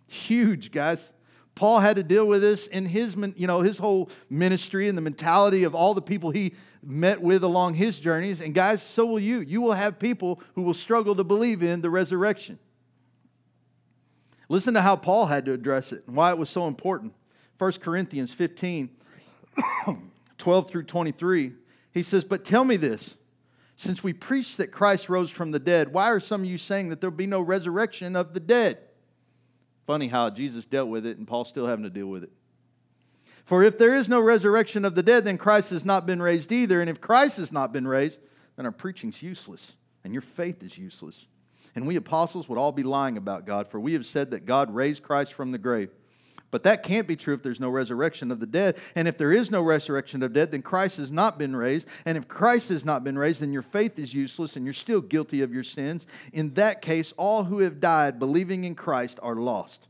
Huge, guys. Paul had to deal with this in his, you know, his whole ministry and the mentality of all the people he met with along his journeys. And guys, so will you. You will have people who will struggle to believe in the resurrection. Listen to how Paul had to address it and why it was so important. 1 Corinthians 15, [coughs] 12 through 23. He says, But tell me this. Since we preach that Christ rose from the dead, why are some of you saying that there'll be no resurrection of the dead? Funny how Jesus dealt with it and Paul's still having to deal with it. For if there is no resurrection of the dead, then Christ has not been raised either. And if Christ has not been raised, then our preaching's useless and your faith is useless. And we apostles would all be lying about God, for we have said that God raised Christ from the grave. But that can't be true if there's no resurrection of the dead. And if there is no resurrection of dead, then Christ has not been raised. And if Christ has not been raised, then your faith is useless and you're still guilty of your sins. In that case, all who have died believing in Christ are lost.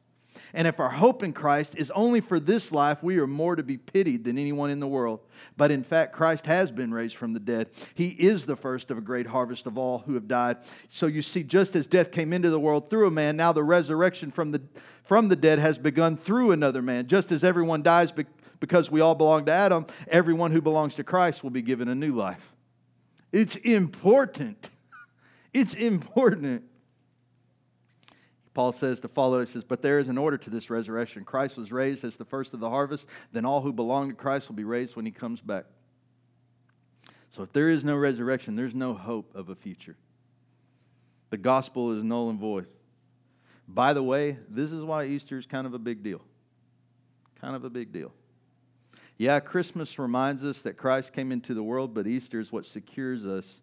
And if our hope in Christ is only for this life, we are more to be pitied than anyone in the world. But in fact, Christ has been raised from the dead. He is the first of a great harvest of all who have died. So you see, just as death came into the world through a man, now the resurrection from the, from the dead has begun through another man. Just as everyone dies because we all belong to Adam, everyone who belongs to Christ will be given a new life. It's important. [laughs] It's important. Paul says to follow, he says, But there is an order to this resurrection. Christ was raised as the first of the harvest, then all who belong to Christ will be raised when he comes back. So if there is no resurrection, there's no hope of a future. The gospel is null and void. By the way, this is why Easter is kind of a big deal. Kind of a big deal. Yeah, Christmas reminds us that Christ came into the world, but Easter is what secures us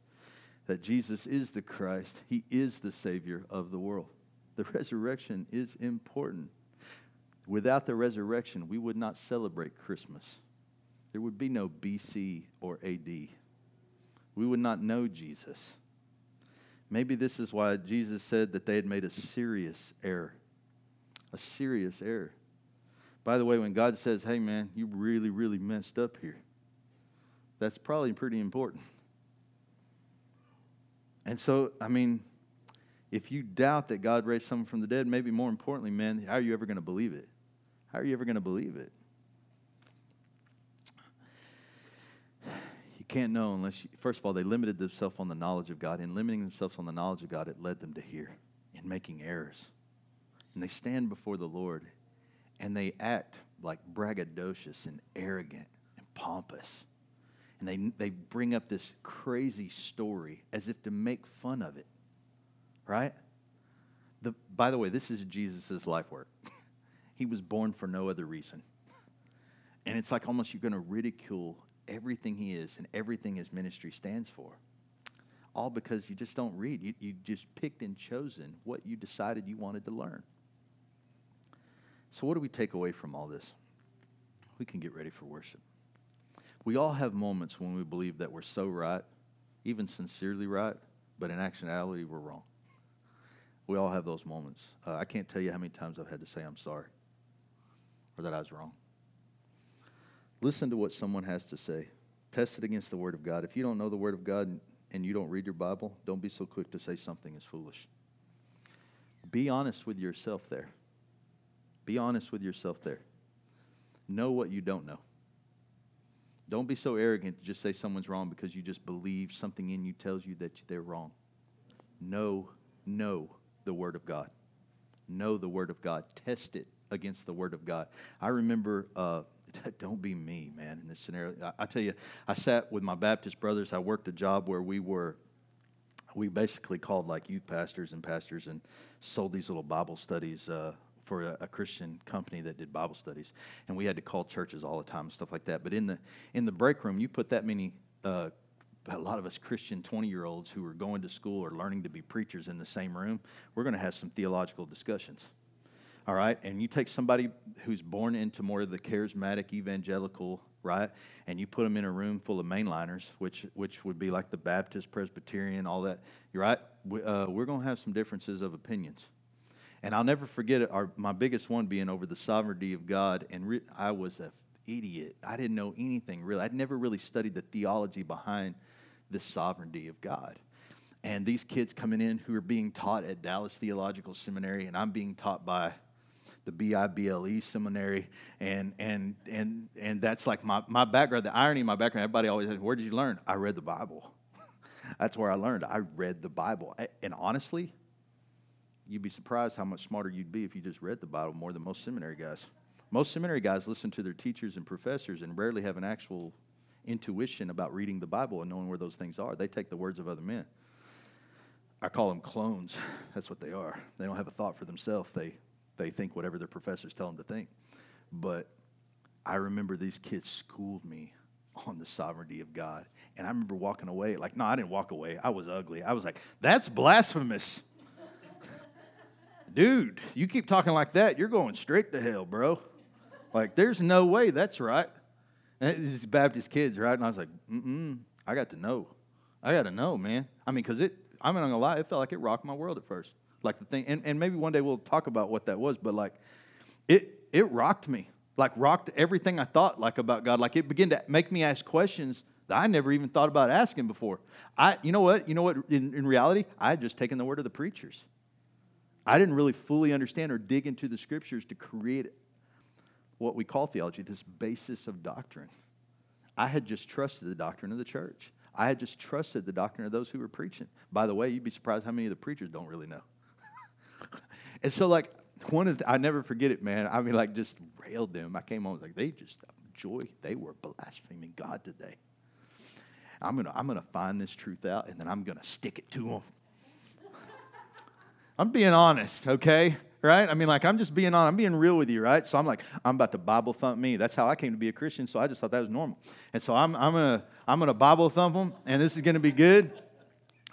that Jesus is the Christ. He is the Savior of the world. The [laughs] resurrection is important. Without the resurrection, we would not celebrate Christmas. There would be no BC or AD. We would not know Jesus. Maybe this is why Jesus said that they had made a serious error. A serious error. By the way, when God says, hey man, you really, really messed up here, that's probably pretty important. And so, I mean, if you doubt that God raised someone from the dead, maybe more importantly, man, how are you ever going to believe it? How are you ever going to believe it? Can't know unless, you, first of all, they limited themselves on the knowledge of God. In limiting themselves on the knowledge of God, it led them to hear in making errors. And they stand before the Lord and they act like braggadocious and arrogant and pompous. And they, they bring up this crazy story as if to make fun of it right? The, by the way, this is Jesus' life work. [laughs] he was born for no other reason. And it's like almost you're going to ridicule everything he is and everything his ministry stands for. All because you just don't read. You, you just picked and chosen what you decided you wanted to learn. So, what do we take away from all this? We can get ready for worship. We all have moments when we believe that we're so right, even sincerely right, but in actuality, we're wrong. We all have those moments. Uh, I can't tell you how many times I've had to say I'm sorry or that I was wrong. Listen to what someone has to say. Test it against the Word of God. If you don't know the Word of God and you don't read your Bible, don't be so quick to say something is foolish. Be honest with yourself there. Be honest with yourself there. Know what you don't know. Don't be so arrogant to just say someone's wrong because you just believe something in you tells you that they're wrong. Know, know the Word of God. Know the Word of God. Test it against the Word of God. I remember, uh, [laughs] don't be me, man, in this scenario. I, I, tell you, I sat with my Baptist brothers. I worked a job where we were, we basically called like youth pastors and pastors and sold these little Bible studies uh, for a, a, Christian company that did Bible studies, and we had to call churches all the time and stuff like that. But in the in the break room, you put that many. Uh, a lot of us Christian 20 year olds who are going to school or learning to be preachers in the same room, we're going to have some theological discussions. All right? And you take somebody who's born into more of the charismatic evangelical right? And you put them in a room full of mainliners, which which would be like the Baptist, Presbyterian, all that. Right. We, uh, we're going to have some differences of opinions, and I'll never forget it. Our, my biggest one being over the sovereignty of God, and re- I was an idiot. I didn't know anything really. I'd never really studied the theology behind the sovereignty of God. And these kids coming in who are being taught at Dallas Theological Seminary, and I'm being taught by the BIBLE seminary, and and and and that's like my, my background. The irony in my background, everybody always says, "Where did you learn?" I read the Bible. [laughs] that's where I learned. I read the Bible, and honestly, you'd be surprised how much smarter you'd be if you just read the Bible more than most seminary guys. Most seminary guys listen to their teachers and professors and rarely have an actual intuition about reading the Bible and knowing where those things are. They take the words of other men. I call them clones. [laughs] That's what they are. They don't have a thought for themselves. They they think whatever their professors tell them to think. But I remember these kids schooled me on the sovereignty of God. And I remember walking away, like, no, I didn't walk away. I was ugly. I was like, that's blasphemous. [laughs] Dude, you keep talking like that, you're going straight to hell, bro. Like, there's no way that's right. And these Baptist kids, right? And I was like, mm mm. I got to know. I got to know, man. I mean, because it, I'm not going to lie, it felt like it rocked my world at first like the thing and, and maybe one day we'll talk about what that was but like it it rocked me like rocked everything i thought like about god. Like it began to make me ask questions that i never even thought about asking before. I you know what? You know what? In, in reality i had just taken the word of the preachers. I didn't really fully understand or dig into the scriptures to create what we call theology this basis of doctrine. I had just trusted the doctrine of the church. I had just trusted the doctrine of those who were preaching. By the way, you'd be surprised how many of the preachers don't really know. And so, like, one of the, I never forget it, man. I mean, like, just railed them. I came home, like, they just, joy, they were blaspheming God today. I'm going to I'm gonna find this truth out, and then I'm going to stick it to them. [laughs] I'm being honest, okay? Right? I mean, like, I'm just being honest. I'm being real with you, right? So I'm like, I'm about to Bible thump me. That's how I came to be a Christian, so I just thought that was normal. And so I'm, I'm going to I'm gonna Bible thump them, and this is going to be good.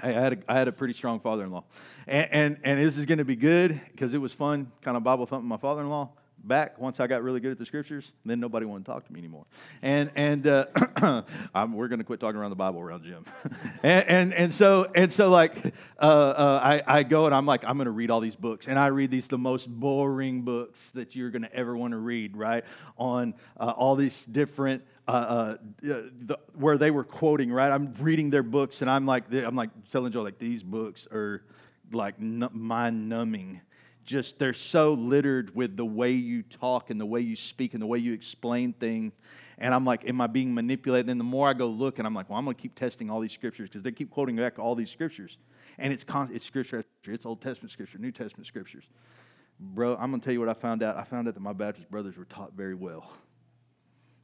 I had a, I had a pretty strong father-in-law, and and, and this is going to be good because it was fun, kind of Bible thumping my father-in-law back once I got really good at the scriptures. Then nobody wanted to talk to me anymore, and and uh, [coughs] we're going to quit talking around the Bible around Jim, [laughs] and, and and so and so like uh, uh, I I go and I'm like I'm going to read all these books, and I read these the most boring books that you're going to ever want to read, right? On uh, all these different uh, uh, the, where they were quoting, right? I'm reading their books, and I'm like, I'm like telling Joe, like these books are like n- mind numbing. Just they're so littered with the way you talk and the way you speak and the way you explain things. And I'm like, am I being manipulated? And the more I go look, and I'm like, well, I'm going to keep testing all these scriptures because they keep quoting back all these scriptures, and it's con- it's scripture, it's Old Testament scripture, New Testament scriptures. Bro, I'm going to tell you what I found out. I found out that my Baptist brothers were taught very well.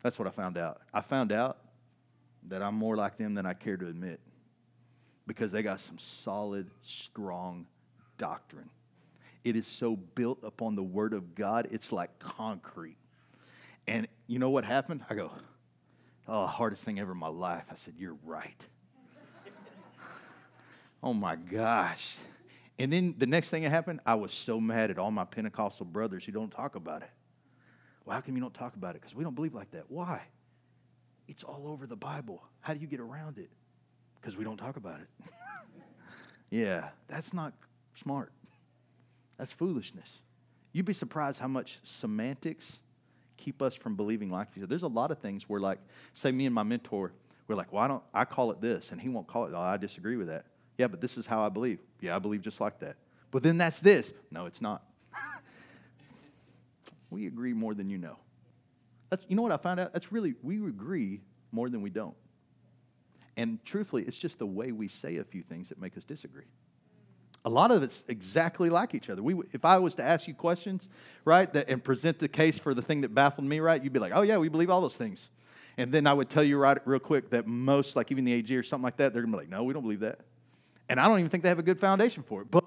That's what I found out. I found out that I'm more like them than I care to admit because they got some solid, strong doctrine. It is so built upon the Word of God, it's like concrete. And you know what happened? I go, oh, hardest thing ever in my life. I said, You're right. [laughs] oh my gosh. And then the next thing that happened, I was so mad at all my Pentecostal brothers who don't talk about it. Well, how come you don't talk about it? Because we don't believe like that. Why? It's all over the Bible. How do you get around it? Because we don't talk about it. [laughs] yeah, that's not smart. That's foolishness. You'd be surprised how much semantics keep us from believing like each other. There's a lot of things where, like, say, me and my mentor, we're like, why don't I call it this? And he won't call it. Oh, I disagree with that. Yeah, but this is how I believe. Yeah, I believe just like that. But then that's this. No, it's not. [laughs] we agree more than you know. That's, you know what I found out? That's really, we agree more than we don't. And truthfully, it's just the way we say a few things that make us disagree. A lot of it's exactly like each other. We, if I was to ask you questions, right, that, and present the case for the thing that baffled me, right, you'd be like, oh, yeah, we believe all those things. And then I would tell you right real quick that most, like even the AG or something like that, they're going to be like, no, we don't believe that. And I don't even think they have a good foundation for it. But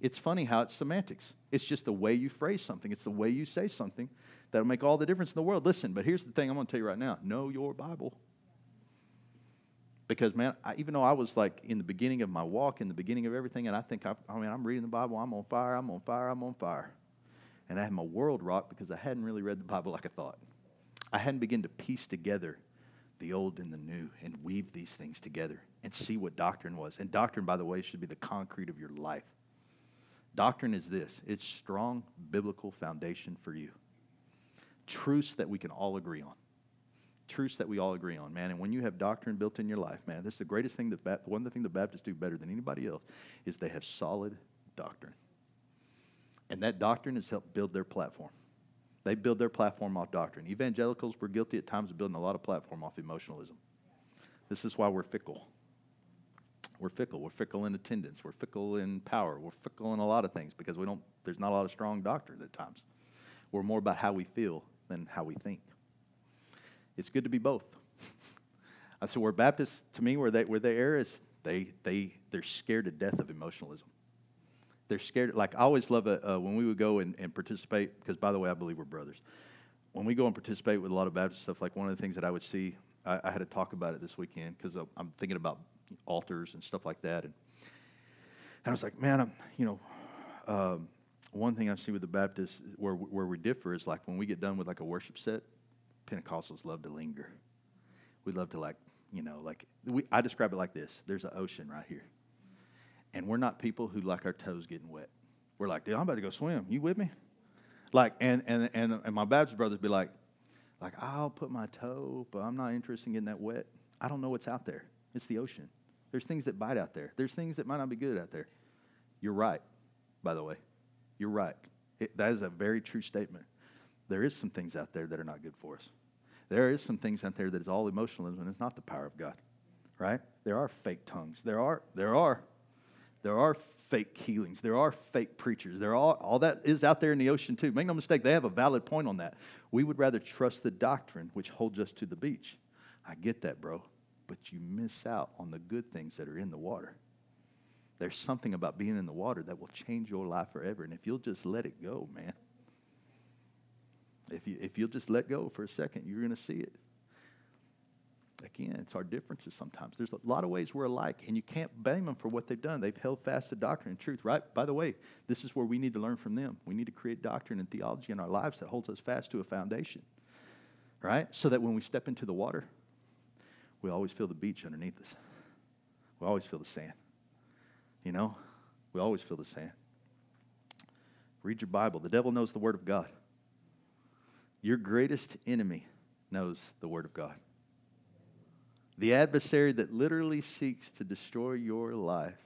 it's funny how it's semantics. It's just the way you phrase something, it's the way you say something that'll make all the difference in the world. Listen, but here's the thing I'm going to tell you right now know your Bible. Because, man, I, even though I was like in the beginning of my walk, in the beginning of everything, and I think, I, I mean, I'm reading the Bible, I'm on fire, I'm on fire, I'm on fire. And I had my world rocked because I hadn't really read the Bible like I thought. I hadn't begun to piece together the old and the new and weave these things together and see what doctrine was. And doctrine, by the way, should be the concrete of your life. Doctrine is this it's strong biblical foundation for you. Truths that we can all agree on. Truths that we all agree on, man. And when you have doctrine built in your life, man, this is the greatest thing that one of the things the Baptists do better than anybody else is they have solid doctrine. And that doctrine has helped build their platform. They build their platform off doctrine. Evangelicals were guilty at times of building a lot of platform off emotionalism. This is why we're fickle. We're fickle. We're fickle in attendance. We're fickle in power. We're fickle in a lot of things because we don't. There's not a lot of strong doctrine at times. We're more about how we feel than how we think. It's good to be both. [laughs] I said, where Baptists, to me, where they where they err is they they they're scared to death of emotionalism. They're scared. Like I always love it uh, when we would go and, and participate. Because by the way, I believe we're brothers. When we go and participate with a lot of Baptist stuff, like one of the things that I would see, I, I had to talk about it this weekend because I'm thinking about altars and stuff like that, and, and I was like, man, I'm you know. Um, one thing I see with the Baptists where where we differ is like when we get done with like a worship set, Pentecostals love to linger. We love to like, you know, like we, I describe it like this: there's an ocean right here, and we're not people who like our toes getting wet. We're like, dude, I'm about to go swim. You with me? Like, and and and, and my Baptist brothers be like, like I'll put my toe, but I'm not interested in getting that wet. I don't know what's out there. It's the ocean. There's things that bite out there. There's things that might not be good out there. You're right, by the way. You're right. It, that is a very true statement. There is some things out there that are not good for us. There is some things out there that is all emotionalism and it's not the power of God. Right? There are fake tongues. There are there are there are fake healings. There are fake preachers. There are all that is out there in the ocean too. Make no mistake, they have a valid point on that. We would rather trust the doctrine which holds us to the beach. I get that, bro. But you miss out on the good things that are in the water. There's something about being in the water that will change your life forever. And if you'll just let it go, man, if, you, if you'll just let go for a second, you're going to see it. Again, it's our differences sometimes. There's a lot of ways we're alike, and you can't blame them for what they've done. They've held fast to doctrine and truth, right? By the way, this is where we need to learn from them. We need to create doctrine and theology in our lives that holds us fast to a foundation, right? So that when we step into the water, we always feel the beach underneath us. We always feel the sand. You know, we always feel the sand. Read your Bible. The devil knows the Word of God. Your greatest enemy knows the Word of God. The adversary that literally seeks to destroy your life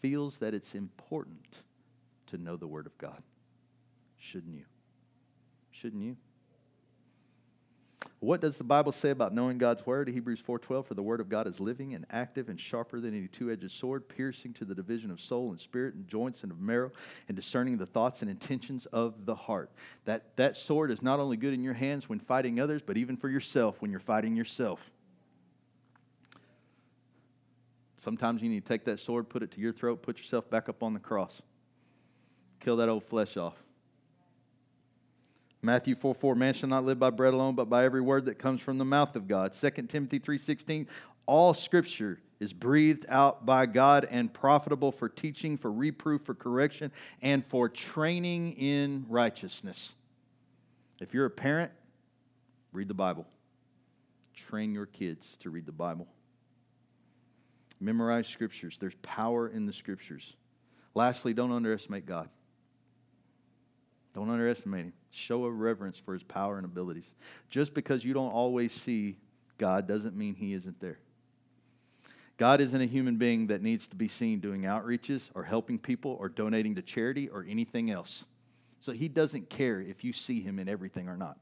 feels that it's important to know the Word of God. Shouldn't you? Shouldn't you? What does the Bible say about knowing God's word? Hebrews 4:12 for the word of God is living and active and sharper than any two-edged sword, piercing to the division of soul and spirit and joints and of marrow and discerning the thoughts and intentions of the heart. That that sword is not only good in your hands when fighting others, but even for yourself when you're fighting yourself. Sometimes you need to take that sword, put it to your throat, put yourself back up on the cross. Kill that old flesh off. Matthew 4 4, man shall not live by bread alone, but by every word that comes from the mouth of God. 2 Timothy 3 16, all scripture is breathed out by God and profitable for teaching, for reproof, for correction, and for training in righteousness. If you're a parent, read the Bible. Train your kids to read the Bible. Memorize scriptures. There's power in the scriptures. Lastly, don't underestimate God. Don't underestimate him. Show a reverence for his power and abilities. Just because you don't always see God doesn't mean he isn't there. God isn't a human being that needs to be seen doing outreaches or helping people or donating to charity or anything else. So he doesn't care if you see him in everything or not.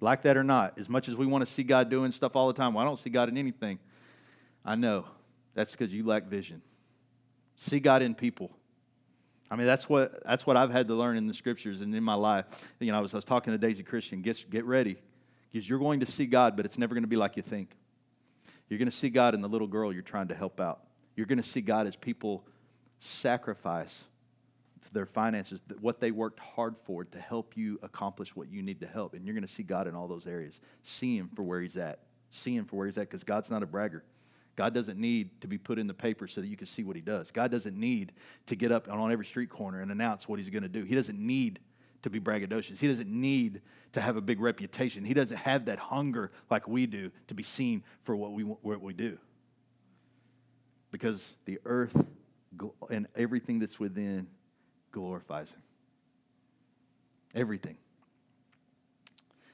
Like that or not, as much as we want to see God doing stuff all the time, well, I don't see God in anything. I know. That's because you lack vision. See God in people. I mean, that's what, that's what I've had to learn in the scriptures and in my life. You know, I was, I was talking to Daisy Christian, get, get ready, because you're going to see God, but it's never going to be like you think. You're going to see God in the little girl you're trying to help out. You're going to see God as people sacrifice their finances, what they worked hard for to help you accomplish what you need to help. And you're going to see God in all those areas. See Him for where He's at. See Him for where He's at because God's not a bragger. God doesn't need to be put in the paper so that you can see what He does. God doesn't need to get up on every street corner and announce what He's going to do. He doesn't need to be braggadocious. He doesn't need to have a big reputation. He doesn't have that hunger like we do to be seen for what we, what we do. Because the earth and everything that's within glorifies Him. Everything.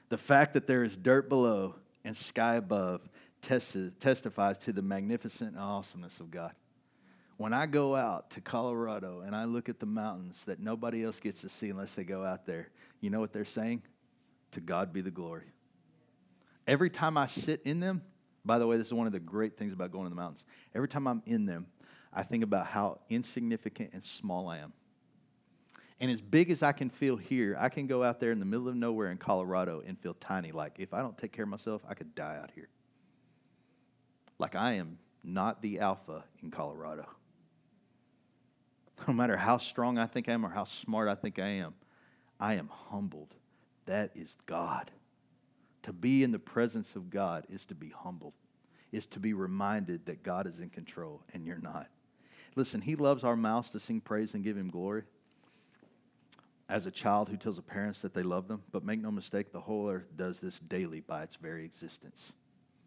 The fact that there is dirt below and sky above testifies to the magnificent awesomeness of God. When I go out to Colorado and I look at the mountains that nobody else gets to see unless they go out there, you know what they're saying? To God be the glory. Every time I sit in them, by the way, this is one of the great things about going to the mountains. Every time I'm in them, I think about how insignificant and small I am. And as big as I can feel here, I can go out there in the middle of nowhere in Colorado and feel tiny. Like if I don't take care of myself, I could die out here. Like I am not the alpha in Colorado. No matter how strong I think I am or how smart I think I am, I am humbled. That is God. To be in the presence of God is to be humbled, is to be reminded that God is in control and you're not. Listen, He loves our mouths to sing praise and give Him glory. As a child who tells the parents that they love them, but make no mistake, the whole earth does this daily by its very existence.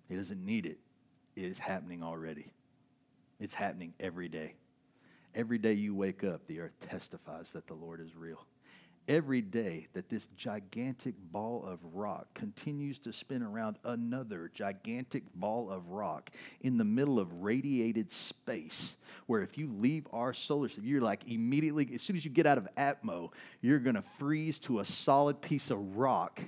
He doesn't need it, it is happening already. It's happening every day. Every day you wake up, the earth testifies that the Lord is real. Every day that this gigantic ball of rock continues to spin around another gigantic ball of rock in the middle of radiated space, where if you leave our solar system, you're like immediately, as soon as you get out of Atmo, you're going to freeze to a solid piece of rock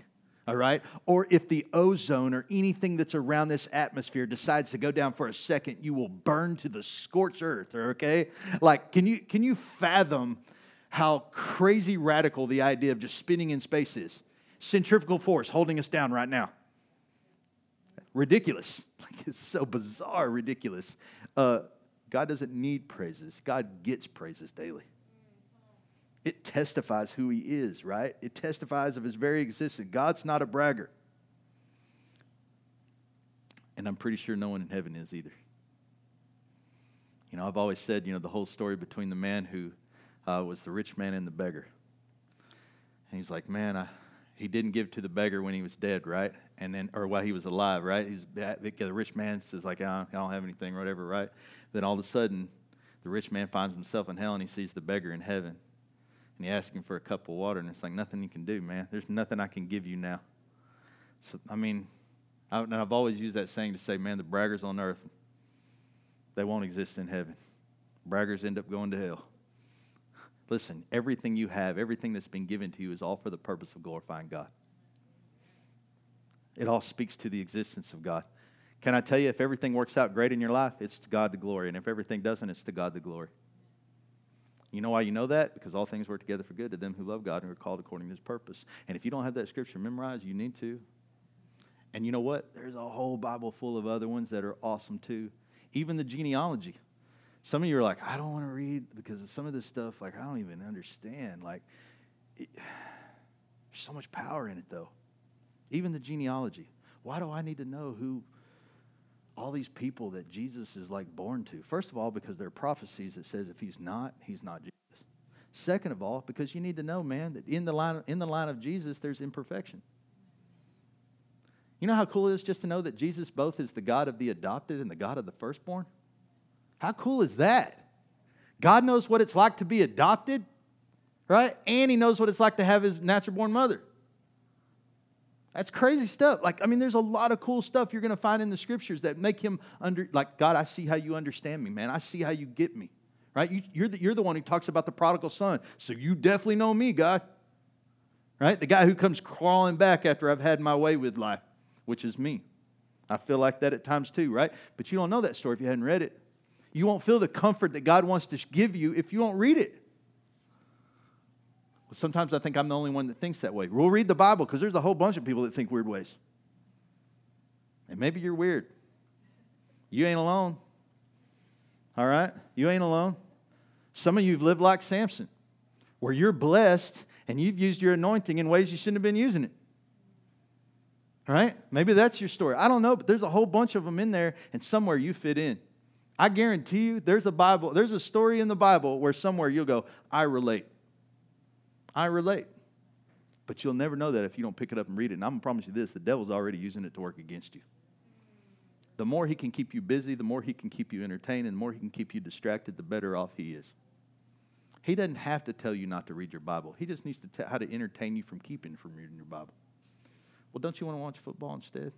all right? Or if the ozone or anything that's around this atmosphere decides to go down for a second, you will burn to the scorched earth, okay? Like, can you, can you fathom how crazy radical the idea of just spinning in space is? Centrifugal force holding us down right now. Ridiculous. [laughs] Like, it's so bizarre, ridiculous. Uh, God doesn't need praises, God gets praises daily it testifies who he is, right? It testifies of his very existence. God's not a bragger. And I'm pretty sure no one in heaven is either. You know, I've always said, you know, the whole story between the man who uh, was the rich man and the beggar. And he's like, man, I, he didn't give to the beggar when he was dead, right? And then, or while he was alive, right? He's the rich man says like, I don't have anything, whatever, right? Then all of a sudden, the rich man finds himself in hell and he sees the beggar in heaven and you ask him for a cup of water, and it's like nothing you can do, man. There's nothing I can give you now. So, I mean, I, and I've always used that saying to say, man, the braggers on earth, they won't exist in heaven. Braggers end up going to hell. Listen, everything you have, everything that's been given to you is all for the purpose of glorifying God. It all speaks to the existence of God. Can I tell you, if everything works out great in your life, it's to God the glory. And if everything doesn't, it's to God the glory. You know why you know that? Because all things work together for good to them who love God and are called according to his purpose. And if you don't have that scripture memorized, you need to. And you know what? There's a whole Bible full of other ones that are awesome too. Even the genealogy. Some of you are like, I don't want to read because some of this stuff, like, I don't even understand. Like, it, [sighs] there's so much power in it, though. Even the genealogy. Why do I need to know who all these people that Jesus is like born to. First of all, because there are prophecies that says if he's not, he's not Jesus. Second of all, because you need to know, man, that in the line in the line of Jesus there's imperfection. You know how cool it is just to know that Jesus both is the God of the adopted and the God of the firstborn? How cool is that? God knows what it's like to be adopted, right? And he knows what it's like to have his natural born mother. That's crazy stuff. Like, I mean, there's a lot of cool stuff you're going to find in the scriptures that make him under, like, God, I see how you understand me, man. I see how you get me, right? You, you're, the, you're the one who talks about the prodigal son. So you definitely know me, God, right? The guy who comes crawling back after I've had my way with life, which is me. I feel like that at times too, right? But you don't know that story if you hadn't read it. You won't feel the comfort that God wants to give you if you don't read it. Sometimes I think I'm the only one that thinks that way. We'll read the Bible because there's a whole bunch of people that think weird ways. And maybe you're weird. You ain't alone. All right? You ain't alone. Some of you have lived like Samson, where you're blessed and you've used your anointing in ways you shouldn't have been using it. All right? Maybe that's your story. I don't know, but there's a whole bunch of them in there, and somewhere you fit in. I guarantee you, there's a Bible, there's a story in the Bible where somewhere you'll go, I relate. I relate. But you'll never know that if you don't pick it up and read it. And I'm going to promise you this the devil's already using it to work against you. The more he can keep you busy, the more he can keep you entertained, and the more he can keep you distracted, the better off he is. He doesn't have to tell you not to read your Bible. He just needs to tell how to entertain you from keeping from reading your Bible. Well, don't you want to watch football instead?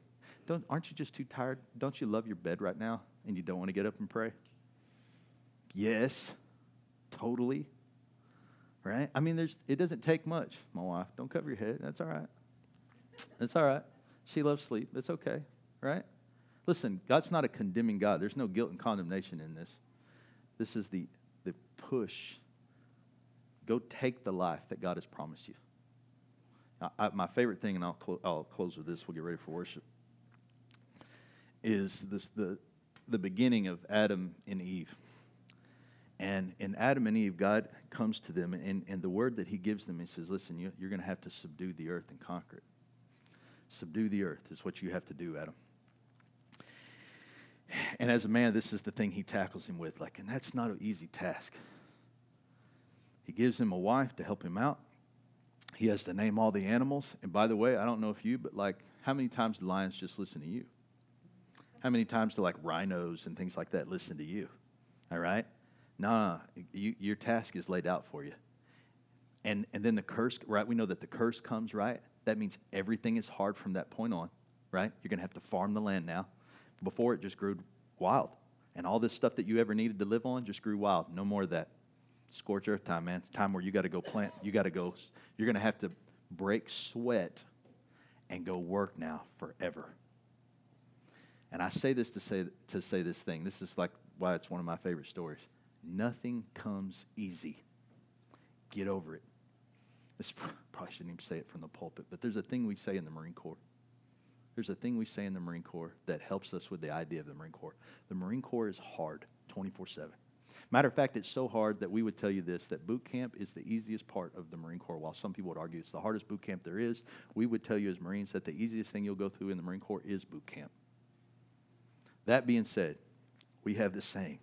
Don't, aren't you just too tired? Don't you love your bed right now and you don't want to get up and pray? Yes, totally. Right? I mean, there's, it doesn't take much, my wife. Don't cover your head. That's all right. That's all right. She loves sleep. It's okay. Right? Listen, God's not a condemning God. There's no guilt and condemnation in this. This is the, the push. Go take the life that God has promised you. I, my favorite thing, and I'll, clo- I'll close with this, we'll get ready for worship, is this, the, the beginning of Adam and Eve. And in Adam and Eve, God comes to them, and, and the word that He gives them, He says, Listen, you, you're going to have to subdue the earth and conquer it. Subdue the earth is what you have to do, Adam. And as a man, this is the thing he tackles him with. Like, and that's not an easy task. He gives him a wife to help him out. He has to name all the animals. And by the way, I don't know if you, but like, how many times do lions just listen to you? How many times do like rhinos and things like that listen to you? All right? Nah, you, your task is laid out for you. And, and then the curse, right? We know that the curse comes, right? That means everything is hard from that point on, right? You're going to have to farm the land now. Before it just grew wild. And all this stuff that you ever needed to live on just grew wild. No more of that. Scorch earth time, man. It's time where you got to go plant. You got to go. You're going to have to break sweat and go work now forever. And I say this to say to say this thing. This is like why it's one of my favorite stories. Nothing comes easy. Get over it. This [laughs] probably shouldn't even say it from the pulpit, but there's a thing we say in the Marine Corps. There's a thing we say in the Marine Corps that helps us with the idea of the Marine Corps. The Marine Corps is hard 24 7. Matter of fact, it's so hard that we would tell you this that boot camp is the easiest part of the Marine Corps. While some people would argue it's the hardest boot camp there is, we would tell you as Marines that the easiest thing you'll go through in the Marine Corps is boot camp. That being said, we have this saying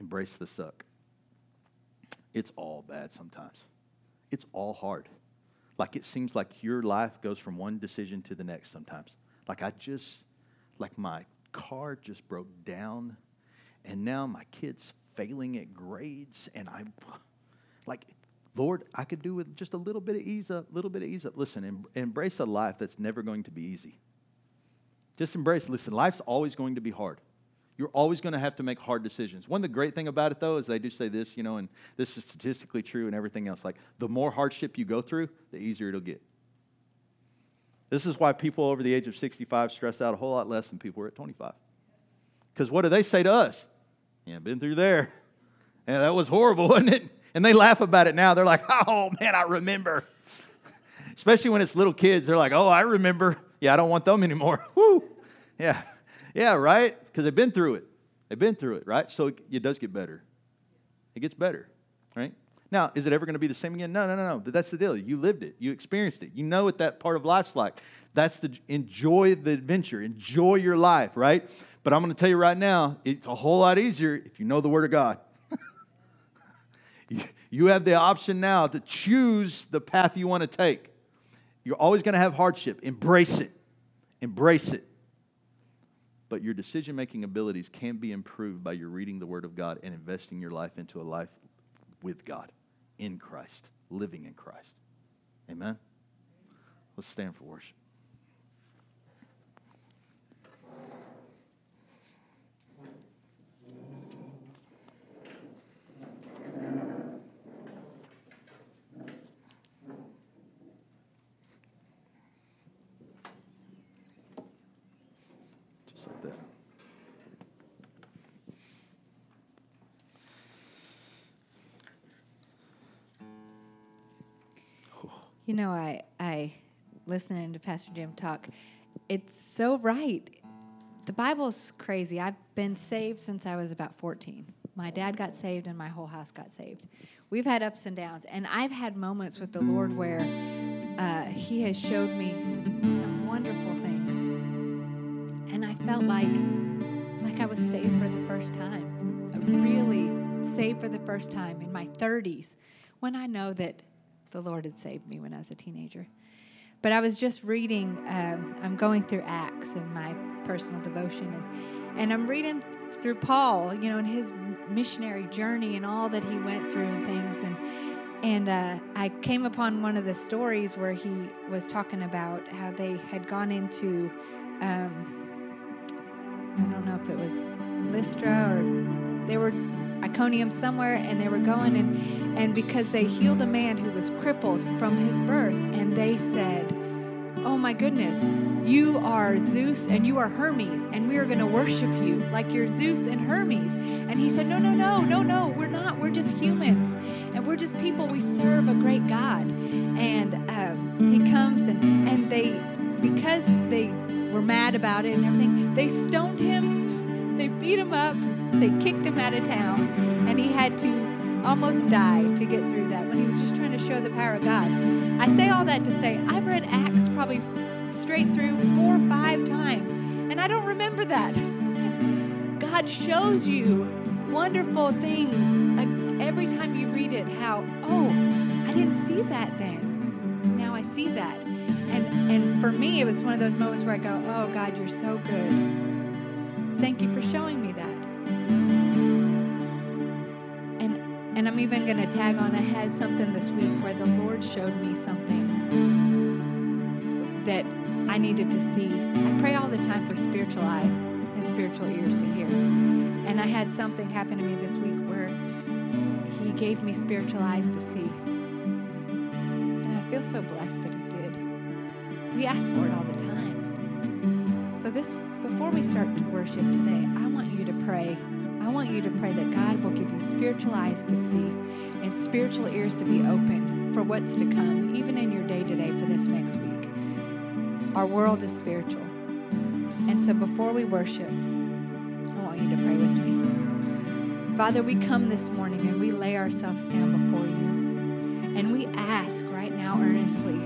embrace the suck. It's all bad sometimes, it's all hard. Like it seems like your life goes from one decision to the next sometimes. Like I just, like my car just broke down, and now my kid's failing at grades, and I'm like, Lord, I could do with just a little bit of ease up, little bit of ease up. Listen, em- embrace a life that's never going to be easy. Just embrace. Listen, life's always going to be hard. You're always going to have to make hard decisions. One of the great thing about it, though, is they do say this, you know, and this is statistically true and everything else. Like, the more hardship you go through, the easier it'll get. This is why people over the age of 65 stress out a whole lot less than people who are at 25. Because what do they say to us? Yeah, been through there. Yeah, that was horrible, [laughs] wasn't it? And they laugh about it now. They're like, [laughs] oh, man, I remember. [laughs] Especially when it's little kids. They're like, oh, I remember. Yeah, I don't want them anymore. Woo. Yeah. Yeah, right? Because they've been through it. They've been through it, right? So it does get better. It gets better, right? Now, is it ever going to be the same again? No, no, no, no. But that's the deal. You lived it. You experienced it. You know what that part of life's like. That's the enjoy the adventure. Enjoy your life, right? But I'm going to tell you right now, it's a whole lot easier if you know the Word of God. [laughs] you have the option now to choose the path you want to take. You're always going to have hardship. Embrace it. Embrace it. But your decision making abilities can be improved by your reading the Word of God and investing your life into a life with God, in Christ, living in Christ. Amen? Let's stand for worship. You know, I I listening to Pastor Jim talk. It's so right. The Bible's crazy. I've been saved since I was about 14. My dad got saved and my whole house got saved. We've had ups and downs, and I've had moments with the Lord where uh, He has showed me some wonderful things, and I felt like like I was saved for the first time, really saved for the first time in my 30s, when I know that the Lord had saved me when I was a teenager. But I was just reading. Um, I'm going through Acts in my personal devotion, and and I'm reading through Paul, you know, and his missionary journey and all that he went through and things. And and uh, I came upon one of the stories where he was talking about how they had gone into, um, I don't know if it was Lystra or they were Iconium somewhere, and they were going and and because they healed a man who was crippled from his birth, and they said, "Oh my goodness." You are Zeus and you are Hermes, and we are going to worship you like you're Zeus and Hermes. And he said, No, no, no, no, no, we're not. We're just humans. And we're just people. We serve a great God. And um, he comes and, and they, because they were mad about it and everything, they stoned him, [laughs] they beat him up, they kicked him out of town, and he had to almost die to get through that when he was just trying to show the power of God. I say all that to say I've read Acts probably straight through four or five times, and I don't remember that. [laughs] God shows you wonderful things every time you read it. How oh, I didn't see that then. Now I see that, and and for me, it was one of those moments where I go, oh God, you're so good. Thank you for showing me that. And and I'm even going to tag on. I had something this week where the Lord showed me something that I needed to see. I pray all the time for spiritual eyes and spiritual ears to hear. And I had something happen to me this week where He gave me spiritual eyes to see. And I feel so blessed that He did. We ask for it all the time. So, this, before we start to worship today, I want you to pray. I want you to pray that God will give you spiritual eyes to see and spiritual ears to be open for what's to come, even in your day to day for this next week. Our world is spiritual. And so before we worship, I want you to pray with me. Father, we come this morning and we lay ourselves down before you. And we ask right now earnestly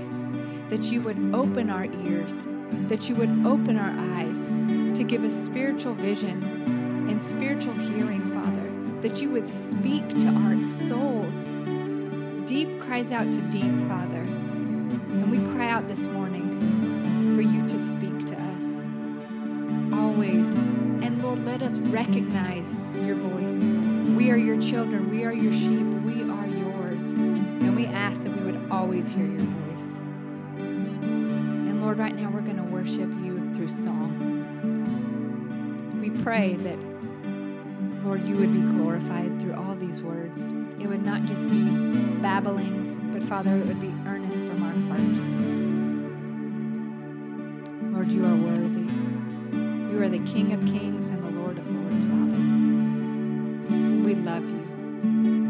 that you would open our ears, that you would open our eyes to give us spiritual vision spiritual hearing, Father, that you would speak to our souls. Deep cries out to deep, Father. And we cry out this morning for you to speak to us. Always. And Lord, let us recognize your voice. We are your children. We are your sheep. We are yours. And we ask that we would always hear your voice. And Lord, right now we're going to worship you through song. We pray that, Lord, you would be glorified through all these words. It would not just be babblings, but Father, it would be earnest from our heart. Lord, you are worthy. You are the King of kings and the Lord of lords, Father. We love you.